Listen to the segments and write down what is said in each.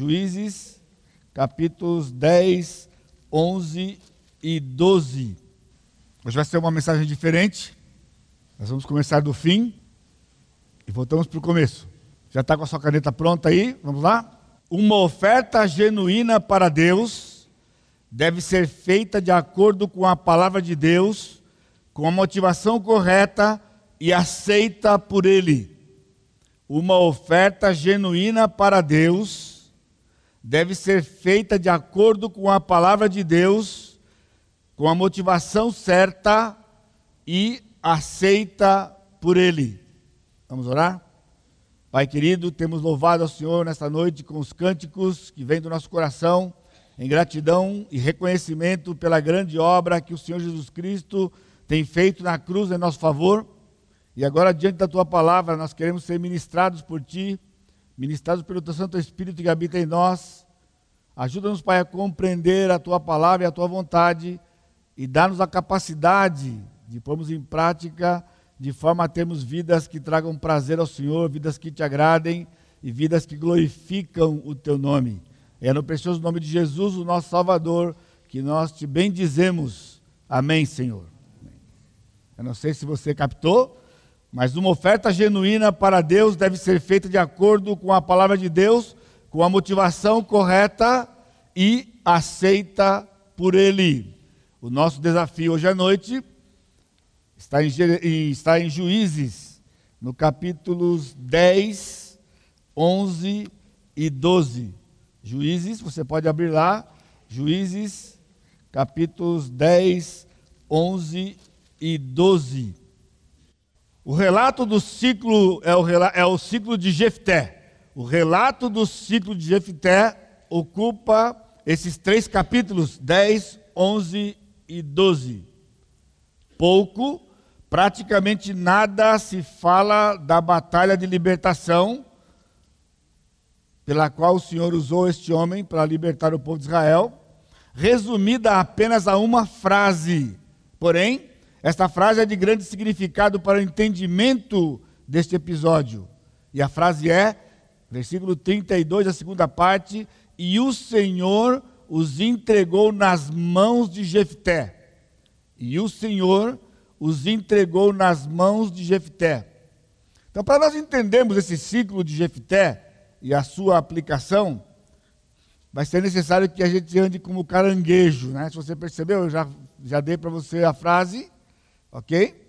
Juízes, capítulos 10, 11 e 12. Hoje vai ser uma mensagem diferente. Nós vamos começar do fim e voltamos para o começo. Já está com a sua caneta pronta aí? Vamos lá? Uma oferta genuína para Deus deve ser feita de acordo com a palavra de Deus, com a motivação correta e aceita por Ele. Uma oferta genuína para Deus deve ser feita de acordo com a palavra de Deus, com a motivação certa e aceita por Ele. Vamos orar? Pai querido, temos louvado ao Senhor nesta noite com os cânticos que vêm do nosso coração, em gratidão e reconhecimento pela grande obra que o Senhor Jesus Cristo tem feito na cruz em nosso favor. E agora, diante da tua palavra, nós queremos ser ministrados por ti, ministrados pelo teu Santo Espírito que habita em nós. Ajuda-nos, Pai, a compreender a tua palavra e a tua vontade e dá-nos a capacidade de pormos em prática de forma a termos vidas que tragam prazer ao Senhor, vidas que te agradem e vidas que glorificam o teu nome. É no precioso nome de Jesus, o nosso Salvador, que nós te bendizemos. Amém, Senhor. Eu não sei se você captou, mas uma oferta genuína para Deus deve ser feita de acordo com a palavra de Deus, com a motivação correta e aceita por Ele. O nosso desafio hoje à noite Está em, está em Juízes, no capítulos 10, 11 e 12. Juízes, você pode abrir lá, Juízes, capítulos 10, 11 e 12. O relato do ciclo é o, é o ciclo de Jefté. O relato do ciclo de Jefté ocupa esses três capítulos, 10, 11 e 12. Pouco praticamente nada se fala da batalha de libertação, pela qual o Senhor usou este homem para libertar o povo de Israel, resumida apenas a uma frase. Porém, esta frase é de grande significado para o entendimento deste episódio. E a frase é, versículo 32, a segunda parte, e o Senhor os entregou nas mãos de Jefté. E o Senhor os entregou nas mãos de Jefté. Então, para nós entendermos esse ciclo de Jefté e a sua aplicação, vai ser necessário que a gente ande como caranguejo, né? Se você percebeu, eu já, já dei para você a frase, ok?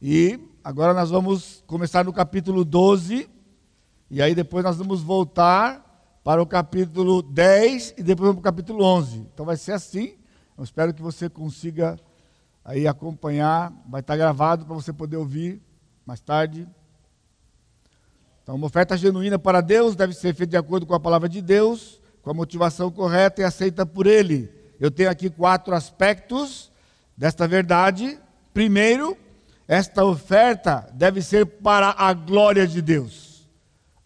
E agora nós vamos começar no capítulo 12, e aí depois nós vamos voltar para o capítulo 10 e depois para o capítulo 11. Então vai ser assim. Eu espero que você consiga aí acompanhar, vai estar gravado para você poder ouvir mais tarde. Então, uma oferta genuína para Deus deve ser feita de acordo com a palavra de Deus, com a motivação correta e aceita por Ele. Eu tenho aqui quatro aspectos desta verdade. Primeiro, esta oferta deve ser para a glória de Deus.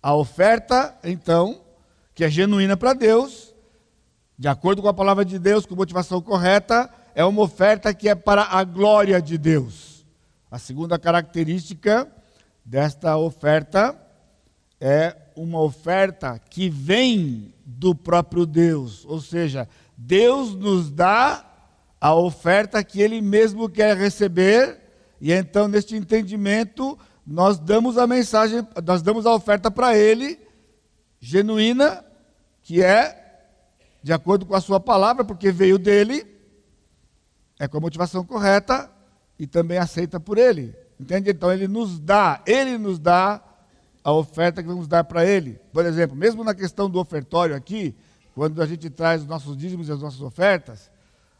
A oferta, então, que é genuína para Deus, de acordo com a palavra de Deus, com motivação correta, é uma oferta que é para a glória de Deus. A segunda característica desta oferta é uma oferta que vem do próprio Deus, ou seja, Deus nos dá a oferta que Ele mesmo quer receber, e então, neste entendimento, nós damos a mensagem, nós damos a oferta para Ele, genuína, que é de acordo com a Sua palavra, porque veio dele, é com a motivação correta e também aceita por ele. Entende? Então ele nos dá, ele nos dá a oferta que vamos dar para ele. Por exemplo, mesmo na questão do ofertório aqui, quando a gente traz os nossos dízimos e as nossas ofertas,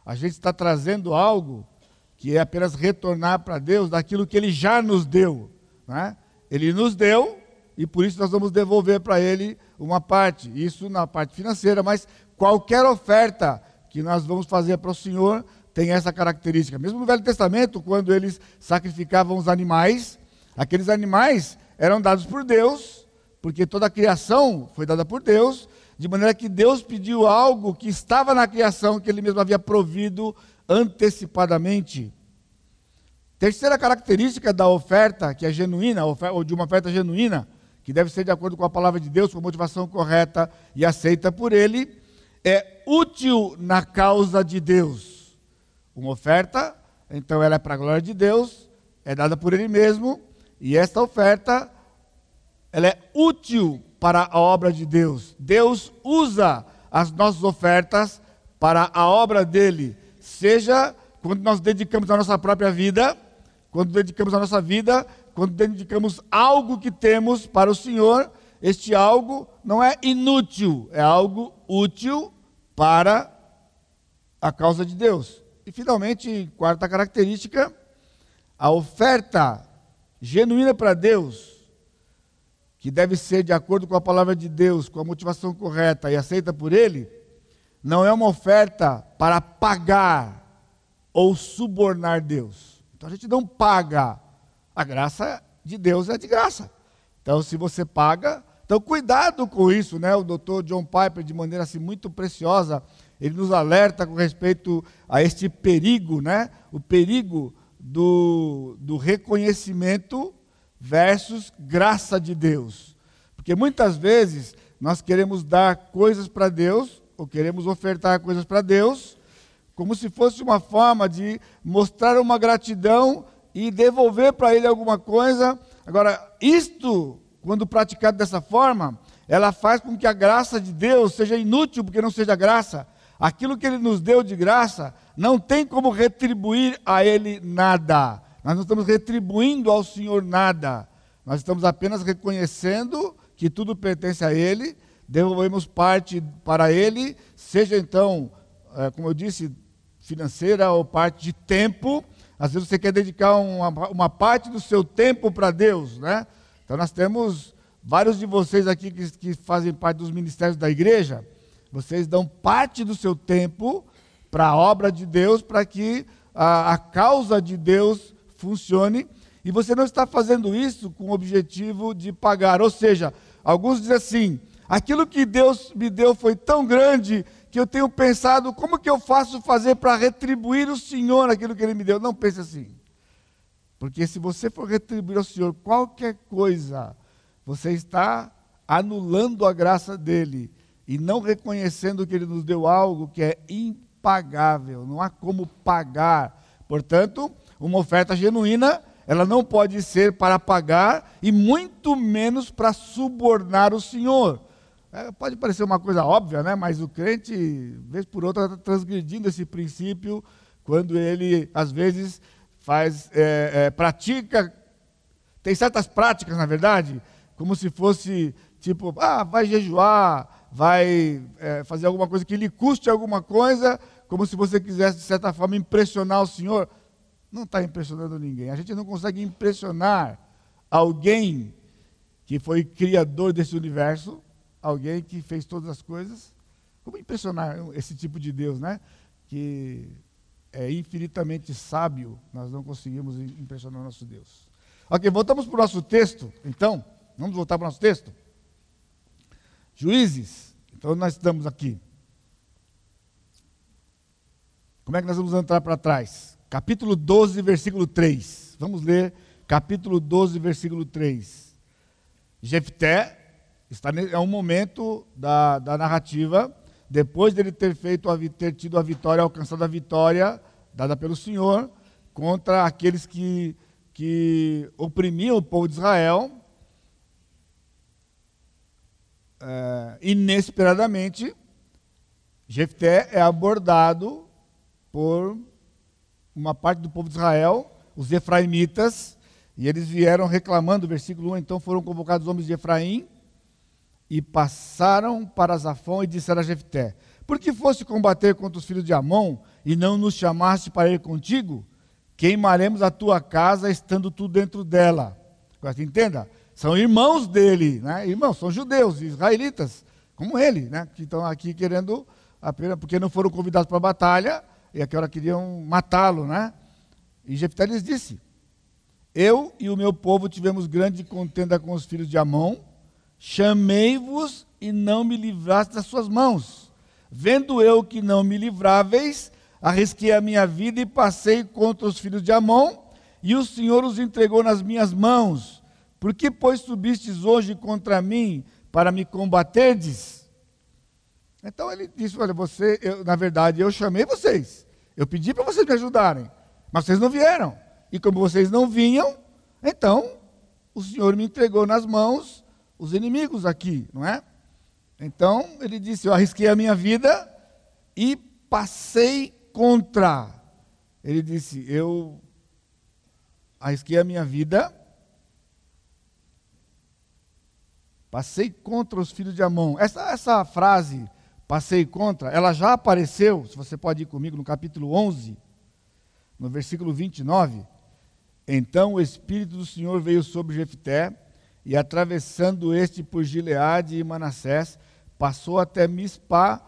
a gente está trazendo algo que é apenas retornar para Deus daquilo que ele já nos deu. Né? Ele nos deu e por isso nós vamos devolver para ele uma parte, isso na parte financeira, mas qualquer oferta que nós vamos fazer para o Senhor, tem essa característica. Mesmo no Velho Testamento, quando eles sacrificavam os animais, aqueles animais eram dados por Deus, porque toda a criação foi dada por Deus, de maneira que Deus pediu algo que estava na criação, que ele mesmo havia provido antecipadamente. Terceira característica da oferta, que é genuína, ou de uma oferta genuína, que deve ser de acordo com a palavra de Deus, com a motivação correta e aceita por ele, é útil na causa de Deus. Uma oferta, então ela é para a glória de Deus, é dada por ele mesmo, e esta oferta ela é útil para a obra de Deus. Deus usa as nossas ofertas para a obra dele, seja quando nós dedicamos a nossa própria vida, quando dedicamos a nossa vida, quando dedicamos algo que temos para o Senhor, este algo não é inútil, é algo útil para a causa de Deus. E finalmente, quarta característica, a oferta genuína para Deus que deve ser de acordo com a palavra de Deus, com a motivação correta e aceita por Ele, não é uma oferta para pagar ou subornar Deus. Então a gente não paga. A graça de Deus é de graça. Então se você paga, então cuidado com isso, né? O doutor John Piper, de maneira assim muito preciosa, ele nos alerta com respeito a este perigo, né? O perigo do, do reconhecimento versus graça de Deus. Porque muitas vezes nós queremos dar coisas para Deus, ou queremos ofertar coisas para Deus, como se fosse uma forma de mostrar uma gratidão e devolver para Ele alguma coisa. Agora, isto, quando praticado dessa forma, ela faz com que a graça de Deus seja inútil, porque não seja graça. Aquilo que Ele nos deu de graça, não tem como retribuir a Ele nada. Nós não estamos retribuindo ao Senhor nada. Nós estamos apenas reconhecendo que tudo pertence a Ele, devolvemos parte para Ele, seja então, é, como eu disse, financeira ou parte de tempo. Às vezes você quer dedicar uma, uma parte do seu tempo para Deus, né? Então nós temos vários de vocês aqui que, que fazem parte dos ministérios da igreja. Vocês dão parte do seu tempo para a obra de Deus, para que a, a causa de Deus funcione, e você não está fazendo isso com o objetivo de pagar. Ou seja, alguns dizem assim: aquilo que Deus me deu foi tão grande que eu tenho pensado como que eu faço fazer para retribuir o Senhor aquilo que Ele me deu. Não pense assim. Porque se você for retribuir ao Senhor qualquer coisa, você está anulando a graça dele e não reconhecendo que ele nos deu algo que é impagável, não há como pagar. Portanto, uma oferta genuína, ela não pode ser para pagar e muito menos para subornar o Senhor. É, pode parecer uma coisa óbvia, né? mas o crente, vez por outra, está transgredindo esse princípio quando ele, às vezes, faz, é, é, pratica, tem certas práticas, na verdade, como se fosse tipo, ah, vai jejuar, vai é, fazer alguma coisa que lhe custe alguma coisa, como se você quisesse, de certa forma, impressionar o Senhor não está impressionando ninguém. A gente não consegue impressionar alguém que foi criador desse universo, alguém que fez todas as coisas. Como impressionar esse tipo de Deus, né? Que é infinitamente sábio, nós não conseguimos impressionar nosso Deus. Ok, voltamos para o nosso texto, então. Vamos voltar para o nosso texto? Juízes. Então nós estamos aqui. Como é que nós vamos entrar para trás? Capítulo 12, versículo 3. Vamos ler capítulo 12, versículo 3. Jefté está é um momento da, da narrativa, depois dele ter feito ter tido a vitória, alcançado a vitória dada pelo Senhor contra aqueles que, que oprimiam o povo de Israel. É, inesperadamente, Jefté é abordado por uma parte do povo de Israel, os efraimitas, e eles vieram reclamando, versículo 1, então foram convocados os homens de Efraim e passaram para Zafão e disseram a Jefté, por que fosse combater contra os filhos de Amon e não nos chamaste para ir contigo? Queimaremos a tua casa estando tu dentro dela. Entenda, são irmãos dele, né? irmãos, são judeus, israelitas, como ele, né? que estão aqui querendo apenas, porque não foram convidados para a batalha, e aquela queriam matá-lo, né? E Jefté lhes disse: Eu e o meu povo tivemos grande contenda com os filhos de Amon, chamei-vos e não me livraste das suas mãos. Vendo eu que não me livráveis, arrisquei a minha vida e passei contra os filhos de Amon, e o Senhor os entregou nas minhas mãos. Por que, pois, subistes hoje contra mim para me combaterdes? Então ele disse: Olha, você, eu, na verdade, eu chamei vocês. Eu pedi para vocês me ajudarem, mas vocês não vieram. E como vocês não vinham, então o Senhor me entregou nas mãos os inimigos aqui, não é? Então ele disse: Eu arrisquei a minha vida e passei contra. Ele disse: Eu arrisquei a minha vida, passei contra os filhos de Amon. Essa, essa frase, passei contra, ela já apareceu, se você pode ir comigo, no capítulo 11, no versículo 29. Então o Espírito do Senhor veio sobre Jefté, e atravessando este por Gileade e Manassés, passou até Mispá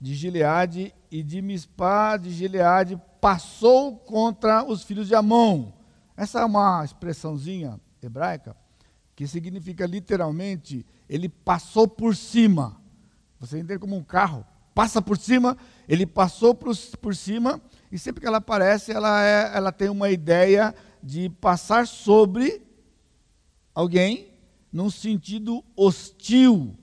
de Gileade, e de Mispá de Gileade passou contra os filhos de Amon. Essa é uma expressãozinha hebraica que significa literalmente ele passou por cima. Você entende como um carro passa por cima, ele passou por, por cima e sempre que ela aparece, ela, é, ela tem uma ideia de passar sobre alguém num sentido hostil,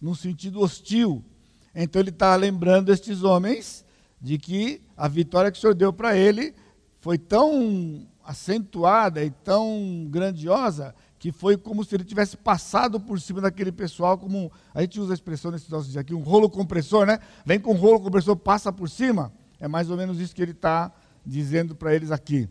num sentido hostil. Então ele está lembrando estes homens de que a vitória que o Senhor deu para ele foi tão acentuada e tão grandiosa que foi como se ele tivesse passado por cima daquele pessoal, como a gente usa a expressão nesses nossos dias aqui, um rolo compressor, né? Vem com um rolo compressor, passa por cima. É mais ou menos isso que ele está dizendo para eles aqui.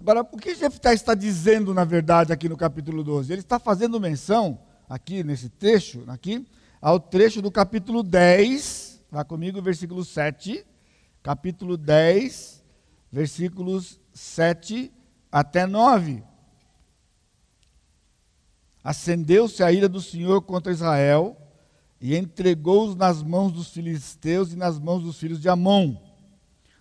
Agora, o que Jefté está dizendo, na verdade, aqui no capítulo 12? Ele está fazendo menção, aqui nesse trecho, aqui, ao trecho do capítulo 10, vá comigo, versículo 7, capítulo 10, versículos 7 até 9. Acendeu-se a ira do Senhor contra Israel e entregou-os nas mãos dos filisteus e nas mãos dos filhos de Amon,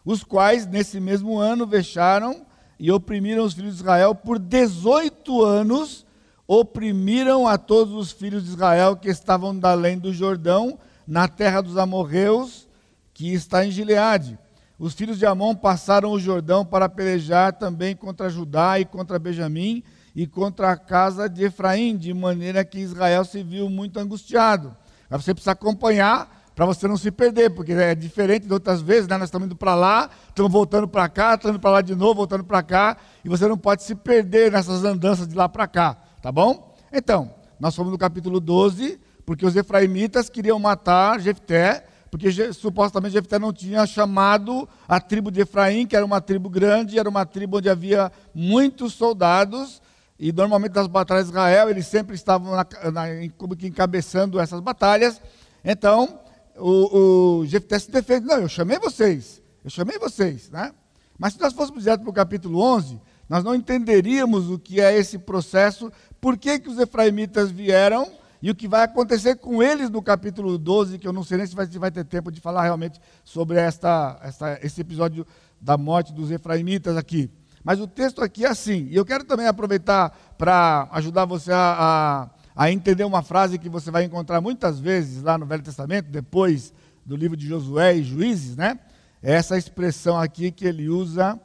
os quais, nesse mesmo ano, vexaram e oprimiram os filhos de Israel por 18 anos, oprimiram a todos os filhos de Israel que estavam da além do Jordão, na terra dos amorreus, que está em Gileade. Os filhos de Amon passaram o Jordão para pelejar também contra Judá e contra Benjamim e contra a casa de Efraim, de maneira que Israel se viu muito angustiado. Mas você precisa acompanhar para você não se perder, porque é diferente de outras vezes, né? nós estamos indo para lá, estamos voltando para cá, estamos indo para lá de novo, voltando para cá, e você não pode se perder nessas andanças de lá para cá, tá bom? Então, nós fomos no capítulo 12, porque os efraimitas queriam matar Jefté, porque supostamente Jefté não tinha chamado a tribo de Efraim, que era uma tribo grande, era uma tribo onde havia muitos soldados, e normalmente nas batalhas de Israel eles sempre estavam na, na, encabeçando essas batalhas. Então, o, o Jefté se defende, não, eu chamei vocês, eu chamei vocês, né? Mas se nós fôssemos direto para o capítulo 11, nós não entenderíamos o que é esse processo, por que, que os efraimitas vieram e o que vai acontecer com eles no capítulo 12, que eu não sei nem se vai, se vai ter tempo de falar realmente sobre esta, esta, esse episódio da morte dos efraimitas aqui. Mas o texto aqui é assim, e eu quero também aproveitar para ajudar você a, a a entender uma frase que você vai encontrar muitas vezes lá no Velho Testamento, depois do livro de Josué e Juízes, né? É essa expressão aqui que ele usa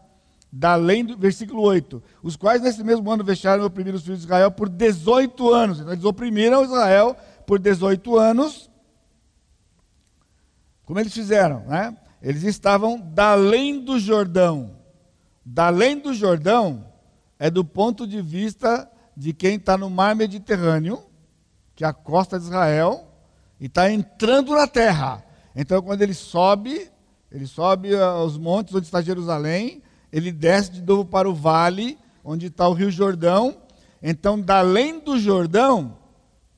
da além do versículo 8, os quais nesse mesmo ano vexaram e oprimiram os filhos de Israel por 18 anos. Então eles oprimiram Israel por 18 anos. Como eles fizeram, né? Eles estavam da além do Jordão. Da além do Jordão é do ponto de vista de quem está no mar Mediterrâneo, que é a costa de Israel, e está entrando na terra. Então, quando ele sobe, ele sobe aos montes onde está Jerusalém, ele desce de novo para o vale, onde está o Rio Jordão. Então, da além do Jordão,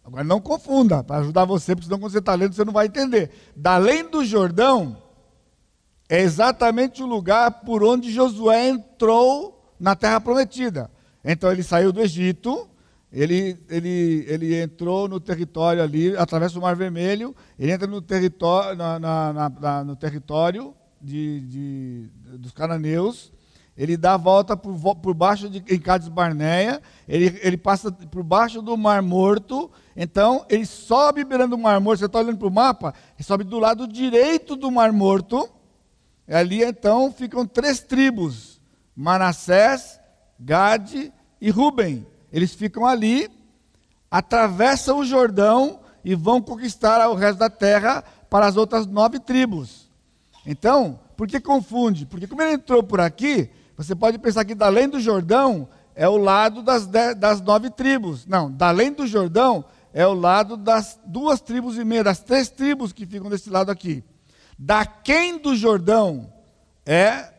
agora não confunda, para ajudar você, porque senão quando você está lendo você não vai entender. Da além do Jordão, é exatamente o lugar por onde Josué entrou na terra prometida. Então ele saiu do Egito, ele, ele, ele entrou no território ali, através do Mar Vermelho, ele entra no território, na, na, na, no território de, de, dos cananeus, ele dá a volta por, por baixo de em Cades Barneia, ele, ele passa por baixo do Mar Morto, então ele sobe beirando o Mar Morto, você está olhando para o mapa, ele sobe do lado direito do Mar Morto, ali então ficam três tribos, Manassés, Gade e Ruben. Eles ficam ali, atravessam o Jordão e vão conquistar o resto da terra para as outras nove tribos. Então, por que confunde? Porque como ele entrou por aqui, você pode pensar que da além do Jordão é o lado das, das nove tribos. Não, da além do Jordão é o lado das duas tribos e meia, das três tribos que ficam desse lado aqui. Da quem do Jordão é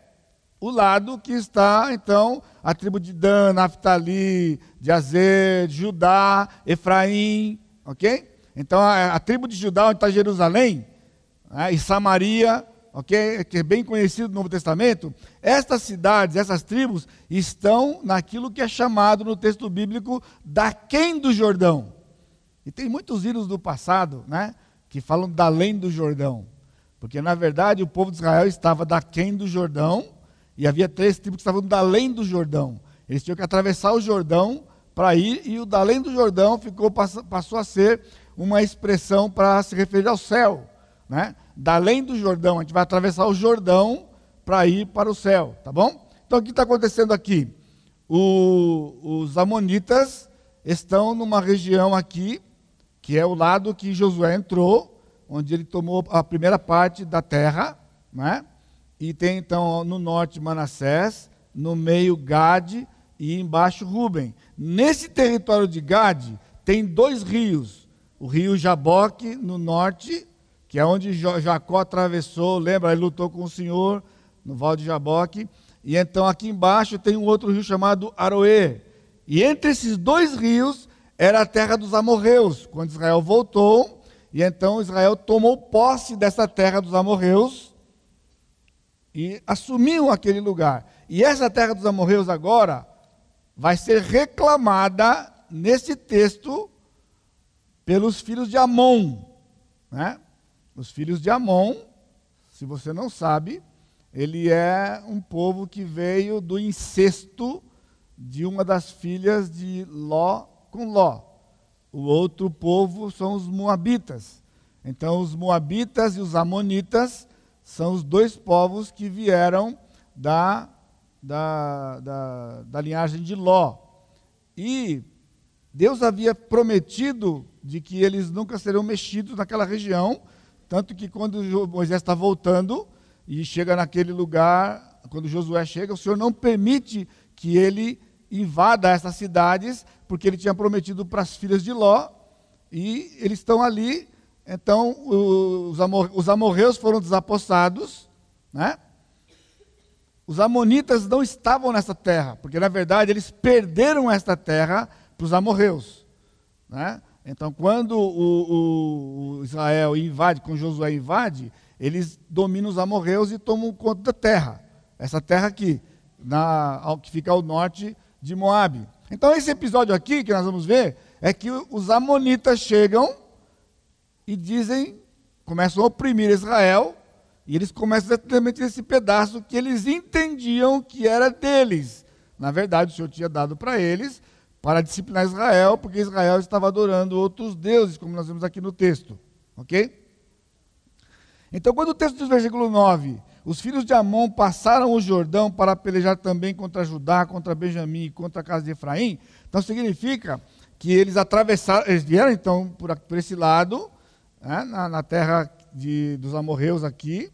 o lado que está, então, a tribo de Dan, Naftali, de Azer, de Judá, Efraim, ok? Então, a, a tribo de Judá, onde está Jerusalém, né, e Samaria, ok? Que é bem conhecido no Novo Testamento. Estas cidades, essas tribos, estão naquilo que é chamado no texto bíblico da quem do Jordão. E tem muitos hinos do passado, né? Que falam da além do Jordão. Porque, na verdade, o povo de Israel estava da quem do Jordão e havia três tribos que estavam da além do Jordão. Eles tinham que atravessar o Jordão para ir, e o da além do Jordão ficou, passou a ser uma expressão para se referir ao céu. Né? Da além do Jordão, a gente vai atravessar o Jordão para ir para o céu, tá bom? Então o que está acontecendo aqui? O, os amonitas estão numa região aqui, que é o lado que Josué entrou, onde ele tomou a primeira parte da terra, né? E tem então no norte Manassés, no meio Gade e embaixo Ruben. Nesse território de Gade tem dois rios. O rio Jaboque no norte, que é onde Jacó atravessou, lembra, ele lutou com o Senhor no Val de Jaboque. E então aqui embaixo tem um outro rio chamado Aroê. E entre esses dois rios era a terra dos amorreus. Quando Israel voltou, e então Israel tomou posse dessa terra dos amorreus e assumiam aquele lugar. E essa terra dos amorreus agora vai ser reclamada nesse texto pelos filhos de Amon. Né? Os filhos de Amon, se você não sabe, ele é um povo que veio do incesto de uma das filhas de Ló com Ló. O outro povo são os moabitas. Então, os moabitas e os amonitas são os dois povos que vieram da, da, da, da linhagem de Ló. E Deus havia prometido de que eles nunca serão mexidos naquela região, tanto que quando Moisés está voltando e chega naquele lugar, quando Josué chega, o Senhor não permite que ele invada essas cidades, porque ele tinha prometido para as filhas de Ló, e eles estão ali então, os, amor, os amorreus foram desapossados, né? Os amonitas não estavam nessa terra, porque na verdade eles perderam esta terra para os amorreus. Né? Então, quando o, o, Israel invade, com Josué invade, eles dominam os amorreus e tomam conta da terra. Essa terra aqui, na, que fica ao norte de Moabe. Então, esse episódio aqui que nós vamos ver é que os amonitas chegam e dizem, começam a oprimir Israel, e eles começam exatamente esse pedaço que eles entendiam que era deles. Na verdade, o Senhor tinha dado para eles para disciplinar Israel, porque Israel estava adorando outros deuses, como nós vemos aqui no texto. Ok? Então, quando o texto diz, versículo 9: Os filhos de Amon passaram o Jordão para pelejar também contra Judá, contra Benjamim e contra a casa de Efraim, então significa que eles atravessaram, eles vieram então por, por esse lado, né, na, na, terra de, dos amorreus aqui,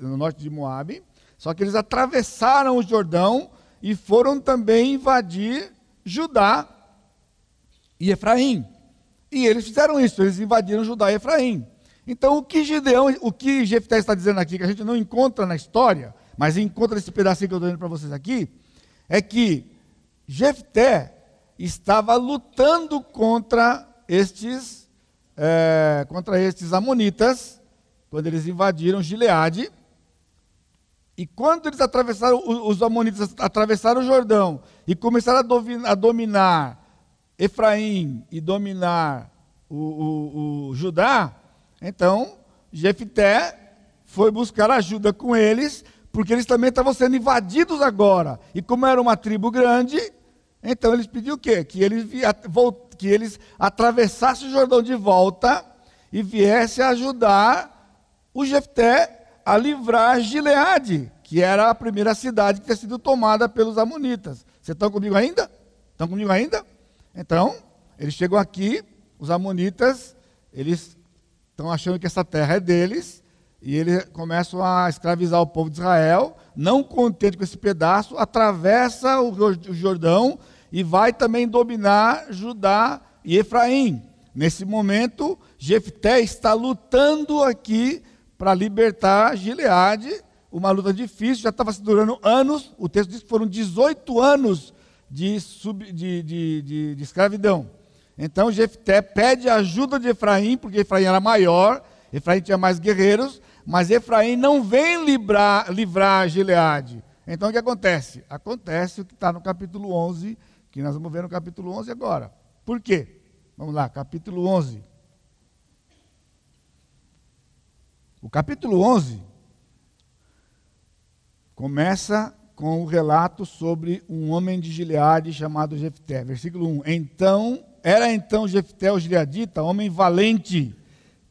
no norte de Moabe. Só que eles atravessaram o Jordão e foram também invadir Judá e Efraim. E eles fizeram isso, eles invadiram Judá e Efraim. Então, o que Gideão, o que Jefté está dizendo aqui, que a gente não encontra na história, mas encontra nesse pedacinho que eu estou dando para vocês aqui, é que Jefté estava lutando contra estes é, contra estes amonitas, quando eles invadiram Gileade. E quando eles atravessaram, os amonitas atravessaram o Jordão e começaram a dominar, a dominar Efraim e dominar o, o, o Judá, então Jefté foi buscar ajuda com eles, porque eles também estavam sendo invadidos agora. E como era uma tribo grande, então eles pediram o quê? Que eles que eles atravessassem o Jordão de volta e viessem ajudar o Jefté a livrar Gileade, que era a primeira cidade que tinha sido tomada pelos amonitas. Vocês estão comigo ainda? Estão comigo ainda? Então, eles chegam aqui, os amonitas, eles estão achando que essa terra é deles, e eles começam a escravizar o povo de Israel, não contente com esse pedaço, atravessa o Jordão e vai também dominar Judá e Efraim. Nesse momento, Jefté está lutando aqui para libertar Gileade, uma luta difícil, já estava se durando anos, o texto diz que foram 18 anos de, sub, de, de, de, de escravidão. Então Jefté pede ajuda de Efraim, porque Efraim era maior, Efraim tinha mais guerreiros, mas Efraim não vem livrar, livrar Gileade. Então o que acontece? Acontece o que está no capítulo 11, que nós vamos ver no capítulo 11 agora. Por quê? Vamos lá, capítulo 11. O capítulo 11 começa com o relato sobre um homem de Gileade chamado Jefté. Versículo 1. Então, era então Jefté o gileadita, homem valente,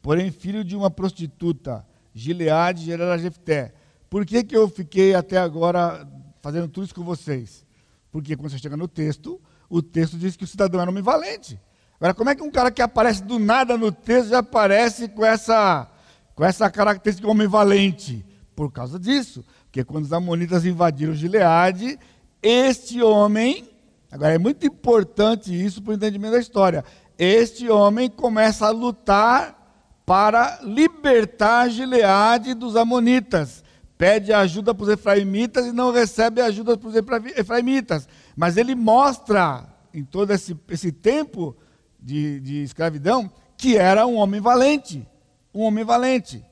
porém filho de uma prostituta. Gileade gerara Jefté. Por que, que eu fiquei até agora fazendo tudo isso com vocês? Porque quando você chega no texto, o texto diz que o cidadão era homem valente. Agora, como é que um cara que aparece do nada no texto já aparece com essa, com essa característica de homem valente? Por causa disso. Porque quando os amonitas invadiram Gileade, este homem, agora é muito importante isso para o entendimento da história, este homem começa a lutar para libertar Gileade dos amonitas. Pede ajuda para os efraimitas e não recebe ajuda para os efraimitas. Mas ele mostra, em todo esse, esse tempo de, de escravidão, que era um homem valente. Um homem valente.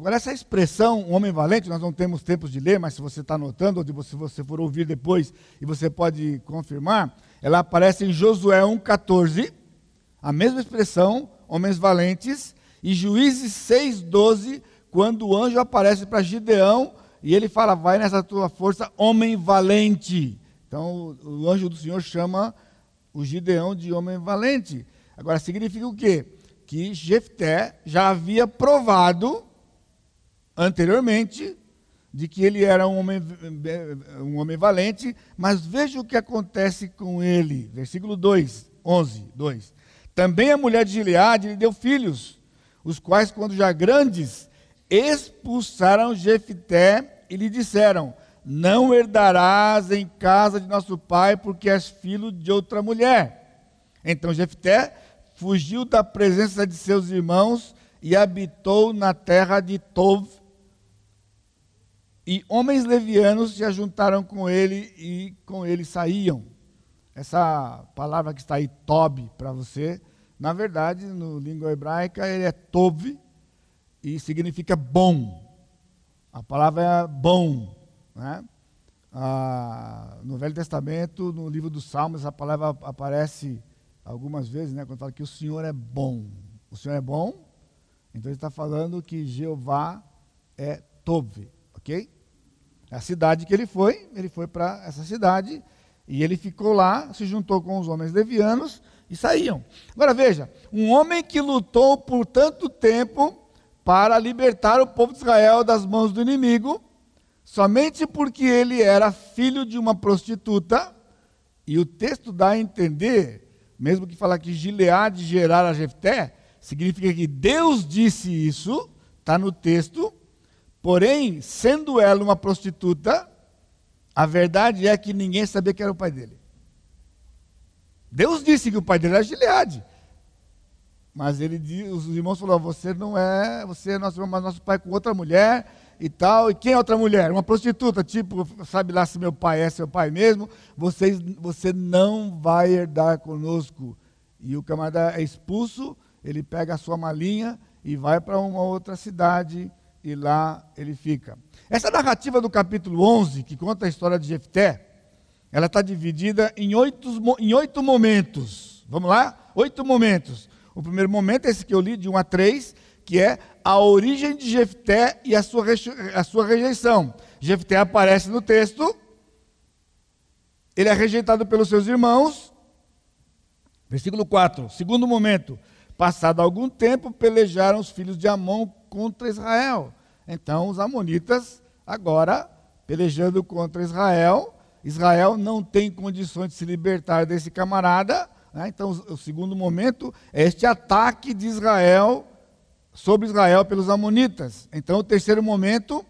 Agora, essa expressão, um homem valente, nós não temos tempo de ler, mas se você está anotando, ou se você for ouvir depois e você pode confirmar, ela aparece em Josué 1,14, a mesma expressão, homens valentes, e Juízes 6,12, quando o anjo aparece para Gideão e ele fala: Vai nessa tua força, homem valente. Então, o anjo do Senhor chama o Gideão de homem valente. Agora, significa o quê? Que Jefté já havia provado anteriormente de que ele era um homem, um homem valente, mas veja o que acontece com ele. Versículo 2, 11, 2. Também a mulher de Gileade lhe deu filhos, os quais, quando já grandes, expulsaram Jefté e lhe disseram: Não herdarás em casa de nosso pai, porque és filho de outra mulher. Então Jefté fugiu da presença de seus irmãos e habitou na terra de Tov, e homens levianos se ajuntaram com ele e com ele saíam. Essa palavra que está aí, Tob, para você, na verdade, no língua hebraica, ele é Tov e significa bom. A palavra é bom. Né? Ah, no Velho Testamento, no livro dos Salmos, essa palavra aparece algumas vezes, né, quando fala que o Senhor é bom. O Senhor é bom, então ele está falando que Jeová é Tov, ok? A cidade que ele foi, ele foi para essa cidade e ele ficou lá, se juntou com os homens levianos e saíam. Agora veja, um homem que lutou por tanto tempo para libertar o povo de Israel das mãos do inimigo, somente porque ele era filho de uma prostituta, e o texto dá a entender, mesmo que falar que Gileade gerara Jefté, significa que Deus disse isso, está no texto, Porém, sendo ela uma prostituta, a verdade é que ninguém sabia que era o pai dele. Deus disse que o pai dele era Gileade. Mas ele, os irmãos falaram: Você não é, você é nosso, mas nosso pai com outra mulher e tal. E quem é outra mulher? Uma prostituta, tipo, sabe lá se meu pai é seu pai mesmo. Você, você não vai herdar conosco. E o camarada é expulso, ele pega a sua malinha e vai para uma outra cidade e lá ele fica. Essa narrativa do capítulo 11, que conta a história de Jefté, ela está dividida em oito, em oito momentos. Vamos lá? Oito momentos. O primeiro momento é esse que eu li, de 1 a 3, que é a origem de Jefté e a sua, a sua rejeição. Jefté aparece no texto, ele é rejeitado pelos seus irmãos. Versículo 4. Segundo momento, passado algum tempo, pelejaram os filhos de Amon contra Israel. Então, os amonitas, agora, pelejando contra Israel, Israel não tem condições de se libertar desse camarada. Né? Então, o segundo momento é este ataque de Israel sobre Israel pelos Amonitas. Então, o terceiro momento,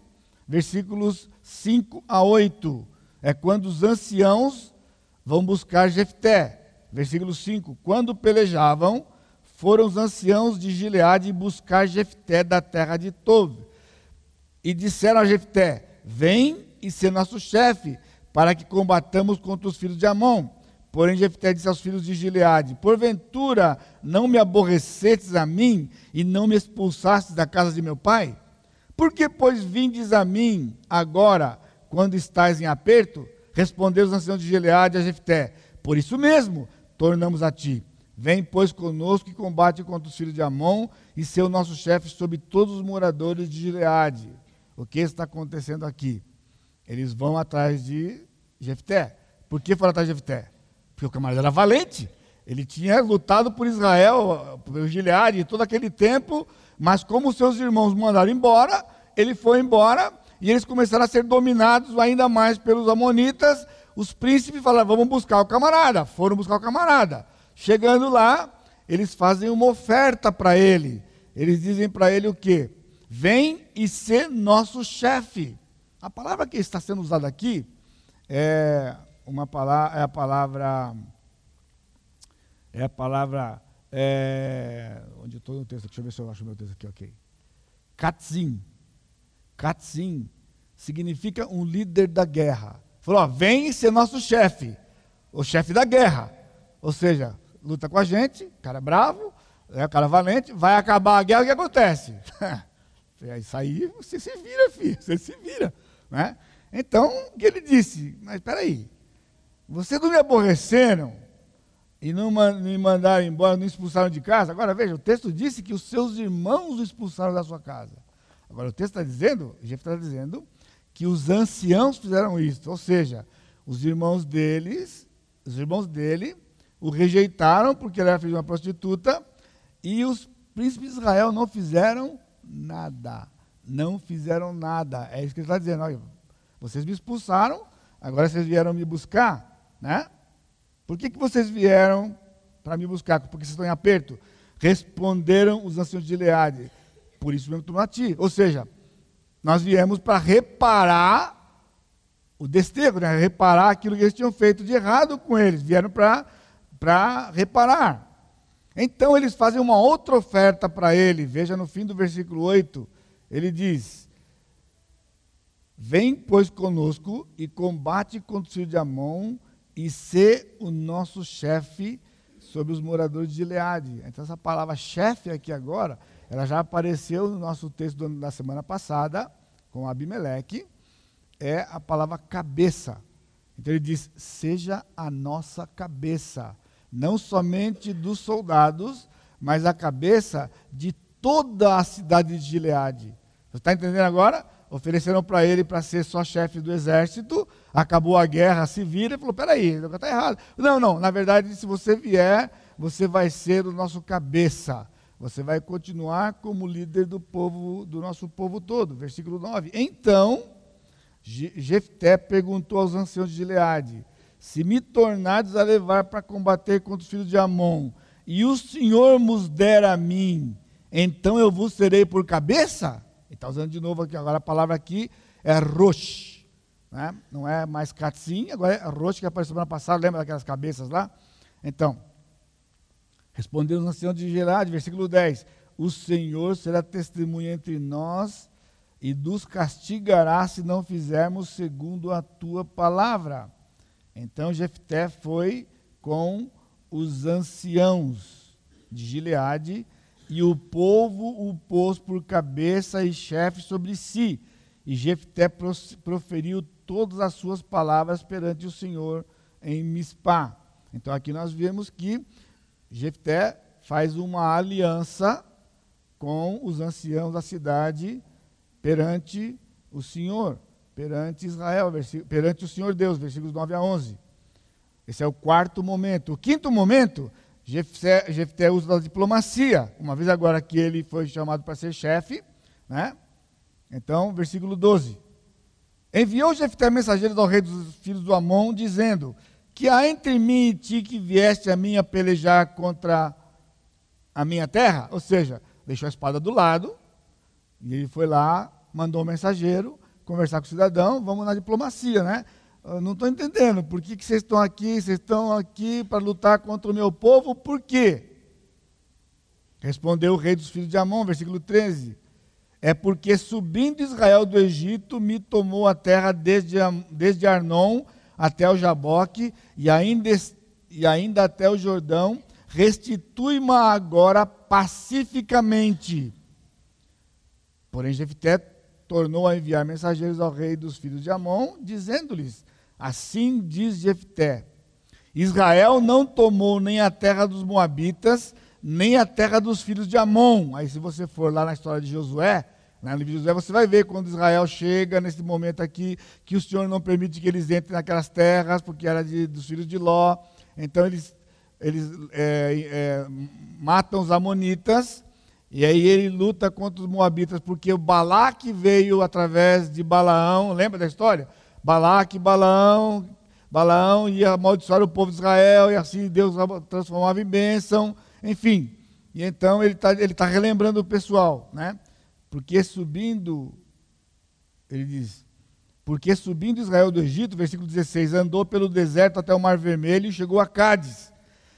versículos 5 a 8, é quando os anciãos vão buscar Jefté. Versículo 5: Quando pelejavam, foram os anciãos de Gileade buscar Jefté da terra de Tove. E disseram a Jefté: Vem e ser nosso chefe, para que combatamos contra os filhos de Amon. Porém, Jefté disse aos filhos de Gileade: Porventura não me aborrecestes a mim e não me expulsastes da casa de meu pai? Por que, pois, vindes a mim agora, quando estais em aperto? Respondeu os anciãos de Gileade a Jefté: Por isso mesmo tornamos a ti. Vem, pois, conosco e combate contra os filhos de Amon e ser o nosso chefe sobre todos os moradores de Gileade. O que está acontecendo aqui? Eles vão atrás de Jefté. Por que foram atrás de Jefté? Porque o camarada era valente. Ele tinha lutado por Israel, por Gileade, todo aquele tempo, mas como seus irmãos mandaram embora, ele foi embora e eles começaram a ser dominados ainda mais pelos amonitas. Os príncipes falaram: vamos buscar o camarada. Foram buscar o camarada. Chegando lá, eles fazem uma oferta para ele. Eles dizem para ele o quê? Vem e ser nosso chefe. A palavra que está sendo usada aqui é uma palavra, é a palavra, é a palavra, é, onde estou no texto, deixa eu ver se eu acho meu texto aqui, ok. Katzin. Katzin significa um líder da guerra. Falou, ó, vem ser nosso chefe, o chefe da guerra. Ou seja, luta com a gente, cara bravo, é cara valente, vai acabar a guerra, o que acontece? Isso aí você se vira, filho, você se vira. Né? Então, o que ele disse? Mas espera aí, vocês não me aborreceram e não me mandaram embora, não expulsaram de casa? Agora veja, o texto disse que os seus irmãos o expulsaram da sua casa. Agora o texto está dizendo, Jeff está dizendo, que os anciãos fizeram isso, ou seja, os irmãos deles, os irmãos dele, o rejeitaram porque ele era filho de uma prostituta, e os príncipes de Israel não fizeram nada não fizeram nada. É isso que ele está dizendo. Olha, vocês me expulsaram, agora vocês vieram me buscar, né? Por que, que vocês vieram para me buscar? Porque vocês estão em aperto. Responderam os anciãos de Gileade. Por isso mesmo tomou a ti. Ou seja, nós viemos para reparar o desterro, né? reparar aquilo que eles tinham feito de errado com eles. Vieram para reparar. Então eles fazem uma outra oferta para ele. Veja no fim do versículo 8 ele diz: Vem, pois, conosco e combate contra o filho de Amon e ser o nosso chefe sobre os moradores de Gileade. Então, essa palavra chefe aqui agora, ela já apareceu no nosso texto da semana passada, com Abimeleque, é a palavra cabeça. Então ele diz: seja a nossa cabeça, não somente dos soldados, mas a cabeça de toda a cidade de Gileade. Você está entendendo agora? Ofereceram para ele para ser só chefe do exército, acabou a guerra, se vira e falou: peraí, está errado. Não, não, na verdade, se você vier, você vai ser o nosso cabeça. Você vai continuar como líder do povo, do nosso povo todo. Versículo 9. Então, Jefté perguntou aos anciãos de Gileade: Se me tornardes a levar para combater contra os filhos de Amon, e o Senhor nos der a mim, então eu vos serei por cabeça? está usando de novo aqui, agora a palavra aqui é rosh. Né? Não é mais katzin, agora é rosh que apareceu semana passada, lembra daquelas cabeças lá? Então, respondeu os anciãos de Gerard, versículo 10: O Senhor será testemunha entre nós e nos castigará se não fizermos segundo a tua palavra. Então Jefté foi com os anciãos de Gileade e o povo o pôs por cabeça e chefe sobre si. E Jefté proferiu todas as suas palavras perante o Senhor em Mispá. Então aqui nós vemos que Jefté faz uma aliança com os anciãos da cidade perante o Senhor, perante Israel, perante o Senhor Deus, versículos 9 a 11. Esse é o quarto momento. O quinto momento Jefté, Jefté usa da diplomacia, uma vez agora que ele foi chamado para ser chefe, né? Então, versículo 12. Enviou Jefté mensageiros ao rei dos filhos do Amon, dizendo: Que há entre mim e ti que vieste a mim a pelejar contra a minha terra? Ou seja, deixou a espada do lado, e ele foi lá, mandou um mensageiro conversar com o cidadão, vamos na diplomacia, né? Eu não estou entendendo, por que, que vocês estão aqui? Vocês estão aqui para lutar contra o meu povo, por quê? Respondeu o rei dos filhos de Amon, versículo 13 é porque subindo Israel do Egito, me tomou a terra desde, desde Arnon até o Jaboque e ainda, e ainda até o Jordão, restitui-me agora pacificamente. Porém, Jefté tornou a enviar mensageiros ao rei dos filhos de Amon, dizendo-lhes: Assim diz Jefté: Israel não tomou nem a terra dos Moabitas, nem a terra dos filhos de Amon. Aí, se você for lá na história de Josué, no livro de Josué, você vai ver quando Israel chega nesse momento aqui, que o Senhor não permite que eles entrem naquelas terras, porque era de, dos filhos de Ló. Então, eles, eles é, é, matam os Amonitas, e aí ele luta contra os Moabitas, porque o Balaque veio através de Balaão, lembra da história? Balaque, Balaão, Balaão ia amaldiçoar o povo de Israel, e assim Deus transformava em bênção. Enfim, e então ele está ele tá relembrando o pessoal, né? Porque subindo, ele diz, porque subindo Israel do Egito, versículo 16, andou pelo deserto até o Mar Vermelho e chegou a Cádiz.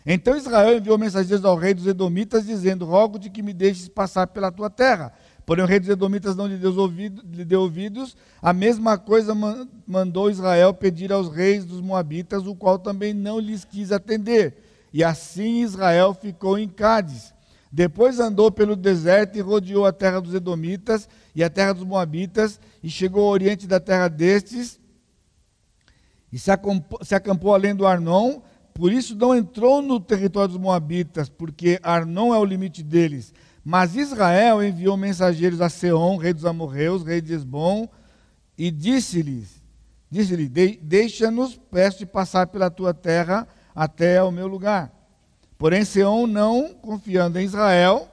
Então Israel enviou mensageiros ao rei dos Edomitas, dizendo: Rogo-te que me deixes passar pela tua terra. Porém, o rei dos Edomitas não lhe deu, ouvido, lhe deu ouvidos. A mesma coisa mandou Israel pedir aos reis dos Moabitas, o qual também não lhes quis atender. E assim Israel ficou em Cádiz. Depois andou pelo deserto e rodeou a terra dos Edomitas e a terra dos Moabitas, e chegou ao oriente da terra destes, e se acampou, se acampou além do Arnon. Por isso não entrou no território dos Moabitas, porque Arnon é o limite deles. Mas Israel enviou mensageiros a Seom, rei dos amorreus, rei de Esbom, e disse-lhes: disse-lhe, deixa-nos, peço passar pela tua terra até o meu lugar. Porém, Seom, não confiando em Israel,